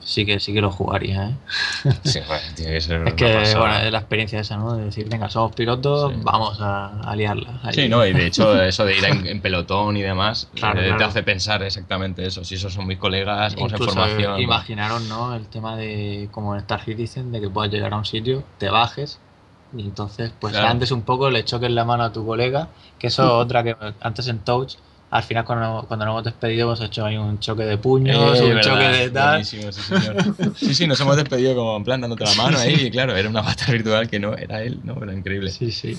sí que sí que lo jugaría, ¿eh? [LAUGHS] Sí, tiene que ser. Es que, bueno, es la experiencia esa, ¿no? De decir, venga, somos pilotos, vamos a, liarla. Sí, no, y de hecho, [LAUGHS] eso de ir en, pelotón y demás, eh, te hace pensar exactamente eso. Si esos son mis colegas, con información. Imaginaron, ¿no? El tema de, como en Star Citizen, de que puedas llegar a un sitio, te bajes. Y entonces, pues antes un poco le choques la mano a tu colega, que eso otra que antes en Touch al final cuando, cuando nos hemos despedido hemos hecho ahí un choque de puños, eh, un choque de tal. sí, señor. sí, sí, nos hemos despedido como en plan dándote la [LAUGHS] mano ahí y claro, era una bata virtual que no era él, ¿no? Era increíble. Sí, sí.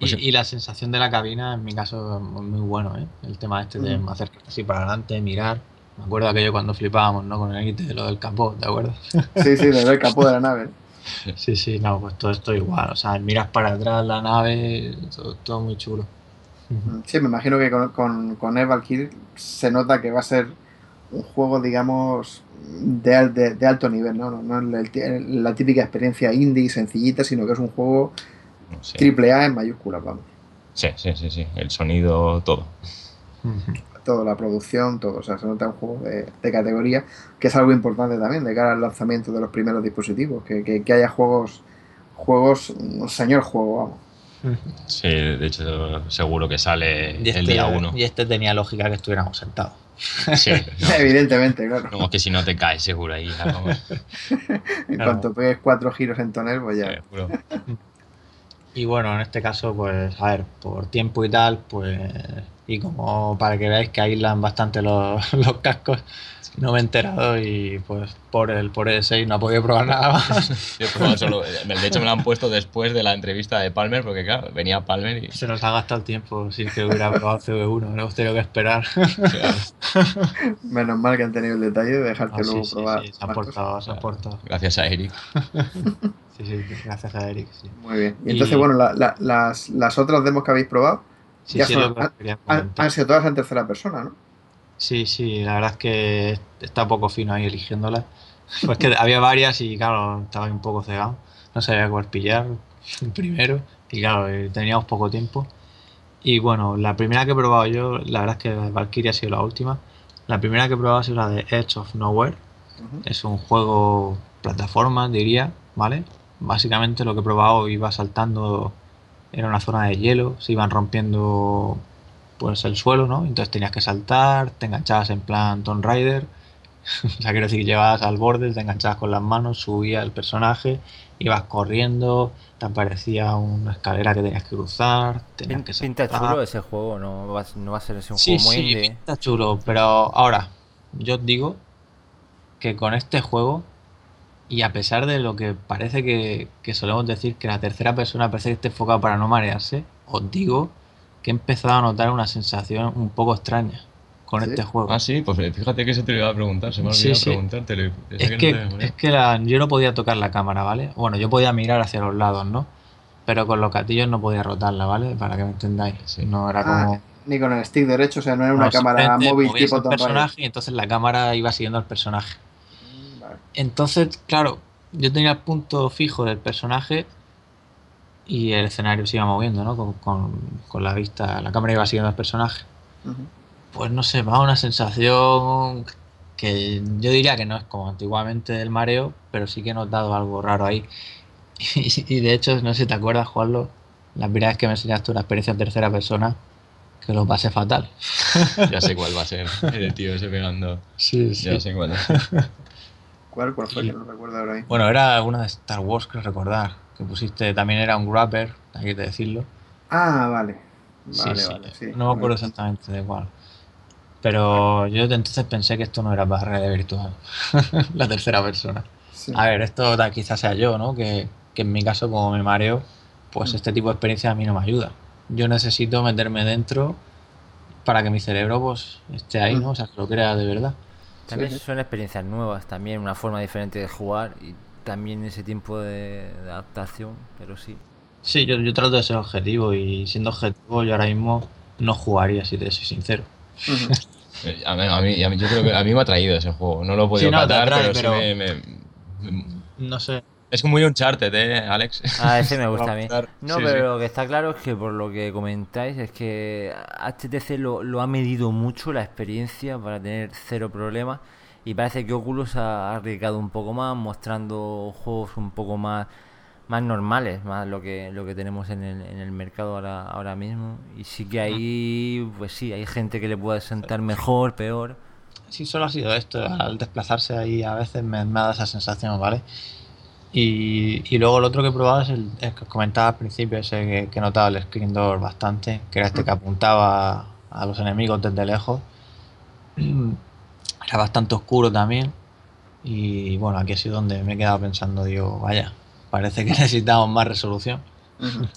Pues y, la sensación de la cabina, en mi caso, es muy bueno, ¿eh? El tema este de mm. hacer así para adelante, mirar. Me acuerdo aquello cuando flipábamos, ¿no? Con el de lo del capó, ¿de acuerdo? Sí, sí, de del capó de la nave. Sí, sí, no, pues todo esto igual. O sea, miras para atrás la nave, todo muy chulo. Sí, me imagino que con, con, con se nota que va a ser un juego, digamos, de, de, alto nivel, ¿no? No, es la típica experiencia indie sencillita, sino que es un juego triple A en mayúsculas, vamos. Sí, sí, sí, sí. El sonido, todo. Todo, la producción, todo. O sea, se nota un juego de, categoría, que es algo importante también de cara al lanzamiento de los primeros dispositivos, que, que, que haya juegos, juegos, un señor juego, vamos. Sí, de hecho, seguro que sale el este día uno. Y este tenía lógica que estuviéramos sentados. Sí, [LAUGHS] evidentemente, claro. Como que si no te caes, seguro ahí. [LAUGHS] en cuanto pegues cuatro giros en tonel, pues ya. y bueno, en este caso, pues, a ver, por tiempo y tal, pues. Y como para que veáis que aíslan bastante los, [LAUGHS] los cascos, no me he enterado y pues por el por el 6 no he podido probar nada más. [LAUGHS] de hecho me lo han puesto después de la entrevista de Palmer porque claro, venía Palmer y... Se nos ha gastado el tiempo sin que hubiera probado CV1, no hemos tenido que esperar. [LAUGHS] Menos mal que han tenido el detalle de dejarte ah, luego probar. Sí, se han portado, se han portado. Gracias a Eric. [LAUGHS] sí, sí, gracias a Eric. Muy bien. Y, entonces, bueno, las, las otras demos que habéis probado ya son, han, han sido todas en tercera persona, ¿no? Sí, sí, la verdad es que está poco fino ahí eligiéndolas. [LAUGHS] Pues que había varias y claro, estaba un poco cegado. No sabía cuál pillar [LAUGHS] primero y claro, eh, teníamos poco tiempo. Y bueno, la primera que he probado yo, la verdad es que Valkyria ha sido la última. La primera que he probado ha sido la de Edge of Nowhere. Es un juego plataforma, diría, ¿vale? Básicamente lo que he probado iba saltando, era una zona de hielo, se iban rompiendo pues el suelo, ¿no? Entonces tenías que saltar, te enganchabas en plan Tomb Raider, [LAUGHS] o sea, quiero decir, llevabas al borde, te enganchabas con las manos, subía el personaje, ibas corriendo, te aparecía una escalera que tenías que cruzar, tenías que Pinta chulo ese juego, no va, no va a ser ese un juego muy sí, pinta chulo, pero ahora, yo os digo que con este juego, y a pesar de lo que parece que, que solemos decir que la tercera persona parece que esté enfocada para no marearse, os digo que he empezado a notar una sensación un poco extraña con ¿Sí? este juego. Ah, sí, pues fíjate que se te lo iba a preguntar, se me ha Sí, olvidado sí. preguntártelo. Es que, te es que la- yo no podía tocar la cámara, ¿vale? Bueno, yo podía mirar hacia los lados, ¿no? Pero con los gatillos no podía rotarla, ¿vale? Para que me entendáis. Sí. No era Ah, como... Ni con el stick derecho, o sea, no era una no, cámara móvil tipo el personaje y entonces la cámara iba siguiendo al personaje. Vale. Entonces, claro, yo tenía el punto fijo del personaje y el escenario se iba moviendo, ¿no? Con, con- con la vista, la cámara iba siguiendo al personaje. Ujú. Pues no sé, me da una sensación que yo diría que no es como antiguamente del mareo, pero sí que he notado algo raro ahí. [LAUGHS] Y, y de hecho, no sé si te acuerdas, Juanlo, la primera vez que me enseñaste una experiencia en tercera persona, que lo pasé fatal. [LAUGHS] Ya sé cuál va a ser. [LAUGHS] El tío ese pegando. Sí, Ya sé cuál es. ¿Cuál, ¿Cuál fue? Que no recuerdo ahora mismo. Bueno, era alguna de Star Wars, creo recordar, que pusiste, también era un grabber, hay que decirlo. Ah, vale. Sí, Vale, sí, vale, sí. No me acuerdo exactamente de cuál. Pero yo de entonces pensé que esto no era para realidad virtual, [LAUGHS] la tercera persona. Sí. A ver, esto quizás sea yo, ¿no? Que, que en mi caso, como me mareo, pues Mm. este tipo de experiencia a mí no me ayuda. Yo necesito meterme dentro para que mi cerebro pues esté ahí, ¿no? O sea, que lo crea de verdad. También son experiencias nuevas, también una forma diferente de jugar y también ese tiempo de, de adaptación, pero sí. Sí, yo, yo trato de ser objetivo y siendo objetivo yo ahora mismo no jugaría, si te soy sincero. [LAUGHS] A mí, a mí- a mí- yo creo que a mí me ha traído ese juego. No lo he podido Sí, no, pero, sí me, me- me- No sé. Es muy Uncharted, ¿eh, Alex? Ah, ese me gusta a mí. [LAUGHS] No, Sí, pero sí. lo que está claro es que por lo que comentáis es que HTC lo, lo ha medido mucho la experiencia para tener cero problemas y parece que Oculus ha arriesgado un poco más mostrando juegos un poco más más normales, más lo que lo que tenemos en el, en el mercado ahora ahora mismo y sí que ahí pues sí, hay gente que le puede sentar mejor, peor. Sí, solo ha sido esto. Al desplazarse ahí a veces me, me ha dado esa sensación, ¿vale? Y, y luego el otro que he probado es el, el que os comentaba al principio, ese que, que notaba el screen door bastante, que era este que apuntaba a los enemigos desde lejos. [CLEARS THROAT] Era bastante oscuro también. Y bueno, aquí ha sido donde me he quedado pensando, digo, vaya, parece que [LAUGHS] necesitamos más resolución. [LAUGHS]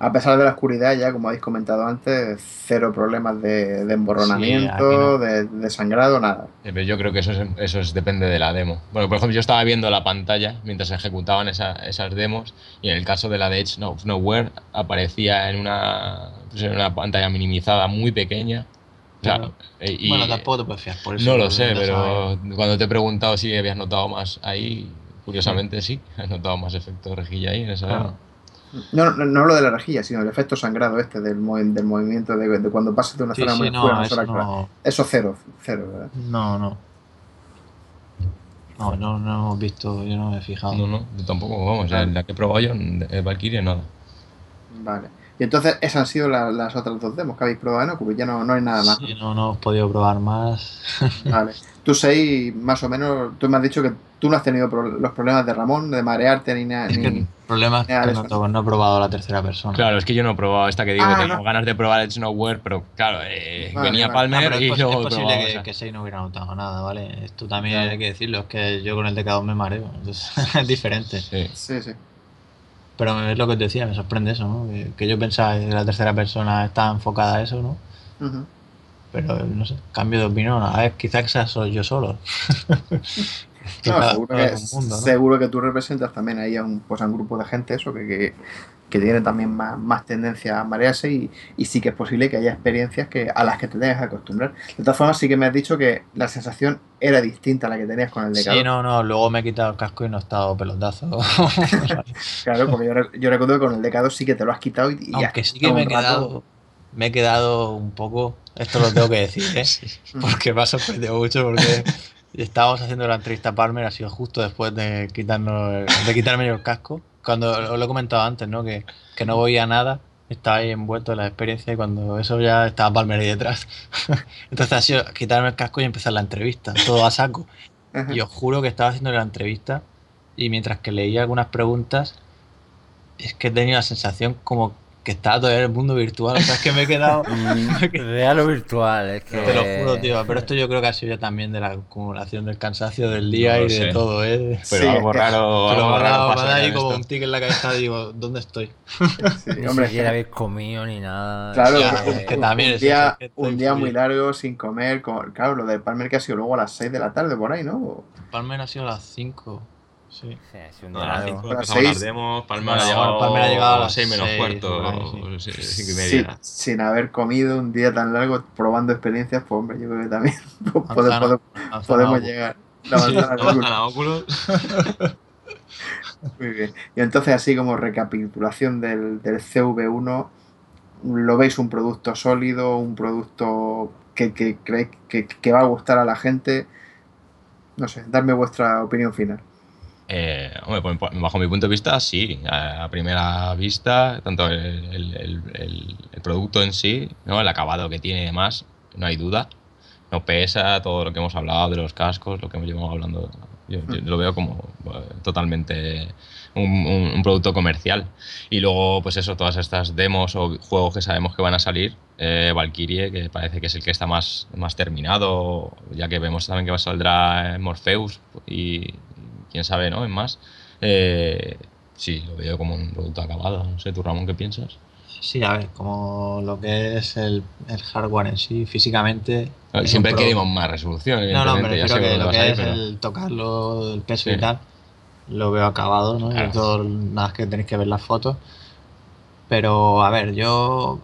A pesar de la oscuridad, ya como habéis comentado antes, cero problemas de, de emborronamiento, Sí, aquí no. de, de sangrado, nada. Eh, pero Yo creo que eso, es, eso es- depende de la demo. Bueno, por ejemplo, yo estaba viendo la pantalla mientras se ejecutaban esa- esas demos y en el caso de la de Edge of Nowhere aparecía en una, pues en una pantalla minimizada muy pequeña. O sea, Bueno. eh, y- bueno, tampoco te puedes fiar por eso. No lo sé, pero sabes. cuando te he preguntado si habías notado más ahí, curiosamente sí, has notado más efecto de rejilla ahí en esa Claro. No, no, no lo de la rejilla, sino el efecto sangrado este del, del movimiento de, de cuando pasas de una Sí, zona muy sí, a no, una eso zona clara. no, Eso cero, cero, ¿verdad? no, no. No, no, no hemos visto, yo no me he fijado. No, no, yo tampoco, vamos, la que he probado yo, el Valkyrie, nada. Vale. Y entonces esas han sido la- las otras dos demos que habéis probado en Oculus, ya no, no hay nada más. Sí, no, no hemos podido probar más. [LAUGHS] Vale. Tú, Sei, más o menos, tú me has dicho que tú no has tenido pro- los problemas de Ramón, de marearte ni nada. Es que Ni... el problema es Ya, que no, no he probado la tercera persona. Claro, es que yo no he probado esta que digo, Ah, tengo no. ganas de probar Edge Nowhere, pero claro, eh, Vale, venía vale. Ah, Palmer pero es, y pos- luego es he posible probado que, esa. que Sei no hubiera notado nada, ¿vale? Esto también Claro. hay que decirlo, es que yo con el DK2 me mareo, entonces [LAUGHS] es diferente. Sí. Sí, sí. Pero es lo que te decía, me sorprende eso, ¿no? Que, que yo pensaba que la tercera persona está enfocada a eso, ¿no? Pero no sé, cambio de opinión. A ver, quizás que sea solo yo solo. [LAUGHS] No, seguro, que, es un mundo, ¿no? seguro que tú representas también ahí a un, pues a un grupo de gente eso que, que, que tiene también más, más tendencia a marearse y, y sí que es posible que haya experiencias que, a las que te tengas que acostumbrar. De todas formas, sí que me has dicho que la sensación era distinta a la que tenías con el de Sí, no, no, luego me he quitado el casco y no he estado pelotazo. [LAUGHS] Claro, porque yo, yo recuerdo que con el decado sí que te lo has quitado y, y Aunque sí que me he rato- quedado, me he quedado un poco, esto lo tengo que decir, ¿eh? [LAUGHS] [LAUGHS] porque me ha sorprendido mucho porque estábamos haciendo la entrevista a Palmer, ha sido justo después de quitarnos de quitarme yo el casco, cuando os lo he comentado antes, ¿no? Que, que no veía nada, estaba ahí envuelto en la experiencia y cuando eso ya estaba Palmer ahí detrás. [LAUGHS] Entonces ha sido quitarme el casco y empezar la entrevista, todo a saco. Ajá. Y os juro que estaba haciendo la entrevista y mientras que leía algunas preguntas, es que he tenido la sensación como que está todavía en el mundo virtual. O sea, es que me he quedado. [LAUGHS] [LAUGHS] Real o virtual, es que. Te lo juro, tío. Pero esto yo creo que ha sido ya también de la acumulación del cansancio del día No lo y de sé. todo, ¿eh? Pero Sí, algo raro. Pero algo raro da ahí como esto. un tic en la cabeza digo, ¿dónde estoy? Sí, Ni hombre, siquiera habéis comido ni nada. Claro, Ya, un- es que también un es día, eso, un día muy largo sin comer. con- claro, lo del Palmer que ha sido luego a las 6 de la tarde por ahí, ¿no? Palmer ha sido a las 5. Sí. Sí, ha sido un No, día a las largo. 5 A las empezaban las seis. demos, Palmer ha llegado, Palmer ha llegado a las 6 menos seis, cuarto, sí. 5 y Sí, media. sin haber comido un día tan largo probando experiencias, pues hombre, yo creo que también [LAUGHS] pode- Manzana, pode- manzana podemos agua. llegar. La Oculus. [LAUGHS] Muy bien. Y entonces, así como recapitulación del, del CV1, ¿lo veis un producto sólido, un producto que, que creéis que, que va a gustar a la gente? No sé, darme vuestra opinión final. Eh, hombre, pues, pues, bajo mi punto de vista, sí. A, primera vista, tanto el, el- el- el- producto en sí, ¿no? el acabado que tiene y demás, no hay duda. No pesa todo lo que hemos hablado de los cascos, lo que hemos llevado hablando. Yo, yo lo veo como eh, totalmente un, un- un producto comercial. Y luego, pues eso, todas estas demos o juegos que sabemos que van a salir. Eh, Valkyrie, que parece que es el que está más, más terminado, ya que vemos también que saldrá Morpheus y quién sabe, ¿no? En más. Eh, sí, lo veo como un producto acabado. No sé, tú, Ramón, ¿qué piensas? Sí, a ver, como lo que es el, el hardware en sí, físicamente. es Siempre pro- queremos más resolución, No, no, sé refiero que lo que es pero- el tocarlo, el peso Sí. y tal, lo veo acabado, ¿no? Y Claro. todo, nada más que tenéis que ver las fotos. Pero, a ver, yo.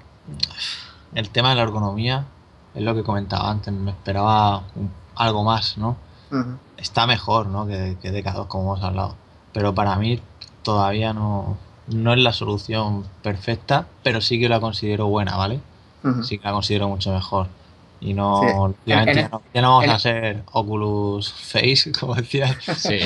El tema de la ergonomía es lo que comentaba antes, me esperaba un- algo más, ¿no? Está mejor, ¿no? Que, que DK2, como hemos hablado. Pero para mí todavía no, no es la solución perfecta, pero sí que la considero buena, ¿vale? Sí que la considero mucho mejor. Y no, Sí. ya no, ya no vamos en- a ser Oculus Face, [LAUGHS] como decías. Sí,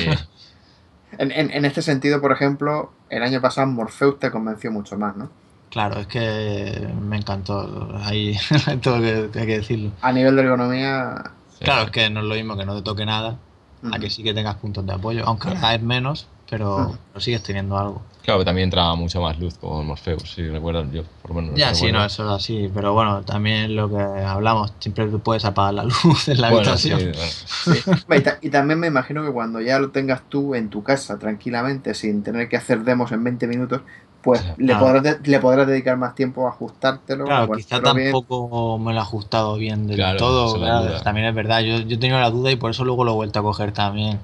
En, en- en este sentido, por ejemplo, el año pasado Morpheus te convenció mucho más, ¿no? Claro, es que me encantó. Ahí [LAUGHS] todo que, que hay que decirlo. A nivel de ergonomía. Claro, es que no es lo mismo que no te toque nada, a ujú. que sí que tengas puntos de apoyo, aunque cada vez menos, pero, pero sigues teniendo algo. claro, también entraba mucha más luz con Morpheus, si recuerdan yo, por lo menos. Ya, sí, no, eso es así, pero bueno, también lo que hablamos, siempre tú puedes apagar la [LAUGHS] luz en la Bueno, sí, habitación. bueno. Sí. Y, ta- y también me imagino que cuando ya lo tengas tú en tu casa tranquilamente, sin tener que hacer demos en 20 minutos, pues le, Ah. podrás de- le podrás dedicar más tiempo a ajustártelo. Claro, a quizá bien. tampoco me lo he ajustado bien del Claro, todo. claro, también es verdad, yo, yo he tenido la duda y por eso luego lo he vuelto a coger también.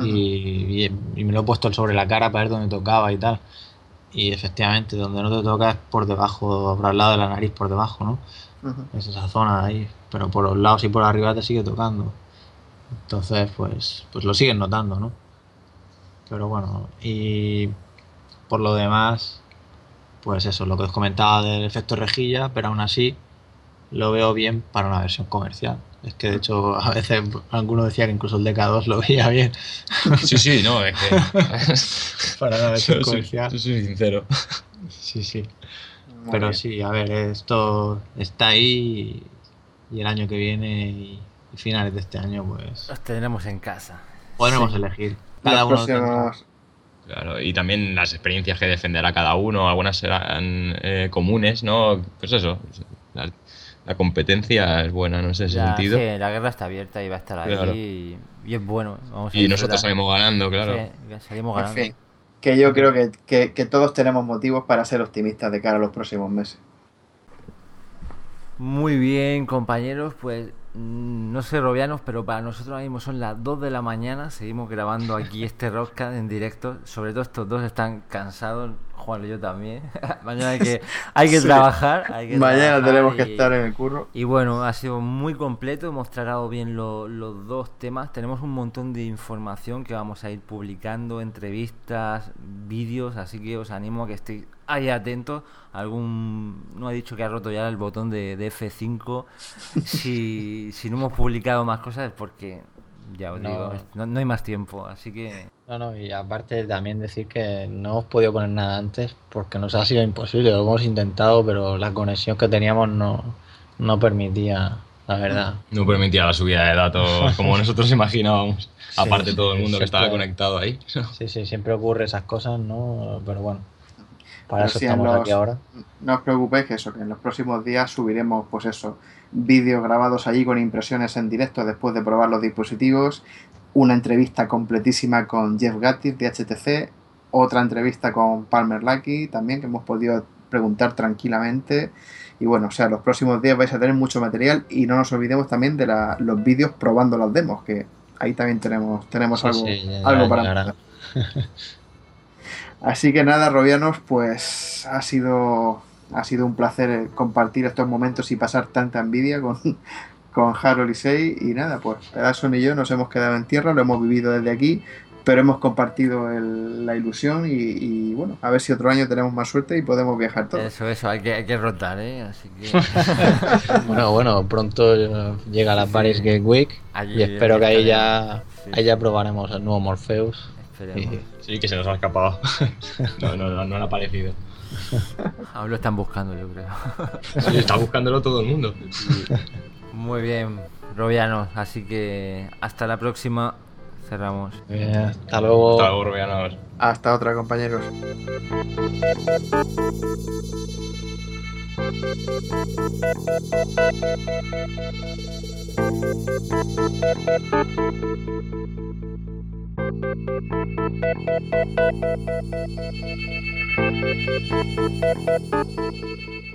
Y, y- y me lo he puesto sobre la cara para ver dónde tocaba y tal. Y efectivamente, donde no te toca es por debajo, por al lado de la nariz, por debajo, ¿no? Es esa zona de ahí. Pero por los lados y por arriba te sigue tocando. Entonces, pues, pues lo siguen notando, ¿no? Pero bueno, y por lo demás, pues eso, lo que os comentaba del efecto rejilla, pero aún así lo veo bien para una versión comercial. Es que de hecho a veces alguno decía que incluso el DK2 lo veía bien Sí, sí, no, es que. [LAUGHS] para una versión Yo soy, comercial. yo soy sincero. Sí, sí. Muy Pero bien. sí, a ver, esto está ahí y el año que viene y, finales de este año, pues Los tendremos en casa. podremos Sí. elegir. Los Cada uno próximos- Claro, y también las experiencias que defenderá cada uno, algunas serán eh, comunes, ¿no? Pues eso, la, la competencia es buena en ese Ya, sentido. sí, la guerra está abierta y va a estar ahí. Claro. Y, y es bueno. Vamos a Y nosotros salimos ganando, claro. Sí, salimos En ganando. fin, que yo creo que, que- que todos tenemos motivos para ser optimistas de cara a los próximos meses. Muy bien, compañeros, pues no sé, robianos, pero para nosotros ahora mismo son las 2 de la mañana. Seguimos grabando aquí este rockcast en directo. Sobre todo estos dos están cansados, Juan y yo también. [LAUGHS] Mañana hay que, hay que Sí. trabajar. hay que Mañana trabajar tenemos que y- estar en el curro. Y bueno, ha sido muy completo, hemos tratado bien lo- los dos temas, tenemos un montón de información que vamos a ir publicando, entrevistas, vídeos, así que os animo a que estéis ahí atentos. Algún no ha dicho que ha roto ya el botón de, de F5. Si, si no hemos publicado más cosas es porque, ya os No. digo, no, no hay más tiempo, así que... No, no, y aparte también decir que no hemos podido poner nada antes porque nos ha sido imposible. Lo hemos intentado, pero la conexión que teníamos no, no permitía, la verdad. No permitía la subida de datos [LAUGHS] como nosotros imaginábamos. Sí, Aparte sí, todo el mundo que estaba conectado ahí. Sí, sí, siempre ocurre esas cosas, ¿no? Pero bueno. Para eso estamos aquí ahora. No os preocupéis que eso, que en los próximos días subiremos, pues eso, vídeos grabados allí con impresiones en directo después de probar los dispositivos, una entrevista completísima con Jeff Gattis de HTC, otra entrevista con Palmer Lucky también que hemos podido preguntar tranquilamente. Y bueno, o sea, los próximos días vais a tener mucho material y no nos olvidemos también de los vídeos probando las demos, que ahí también tenemos, tenemos algo, algo para [LAUGHS] Así que nada, Robianos, pues ha sido, ha sido un placer compartir estos momentos y pasar tanta envidia con, [LAUGHS] con Harold y Sei. Y nada, pues Edson y yo nos hemos quedado en tierra, lo hemos vivido desde aquí, pero hemos compartido la ilusión y, bueno, a ver si otro año tenemos más suerte y podemos viajar todos. Eso, eso, hay que, hay que rotar, ¿eh? Así que... [LAUGHS] [LAUGHS] bueno, bueno, pronto llega la Paris Game Week y espero que ahí ya, ahí ya probaremos el nuevo Morpheus. Sí, que se nos ha escapado. [LAUGHS] no, no, no, no le ha parecido. Aún lo están buscando, yo creo. [LAUGHS] sí, está buscándolo todo el mundo. Muy bien, Robiano. Así que hasta la próxima. Cerramos. hasta luego. Hasta luego, Robianos. Hasta otra, compañeros. Thank you. Thank you.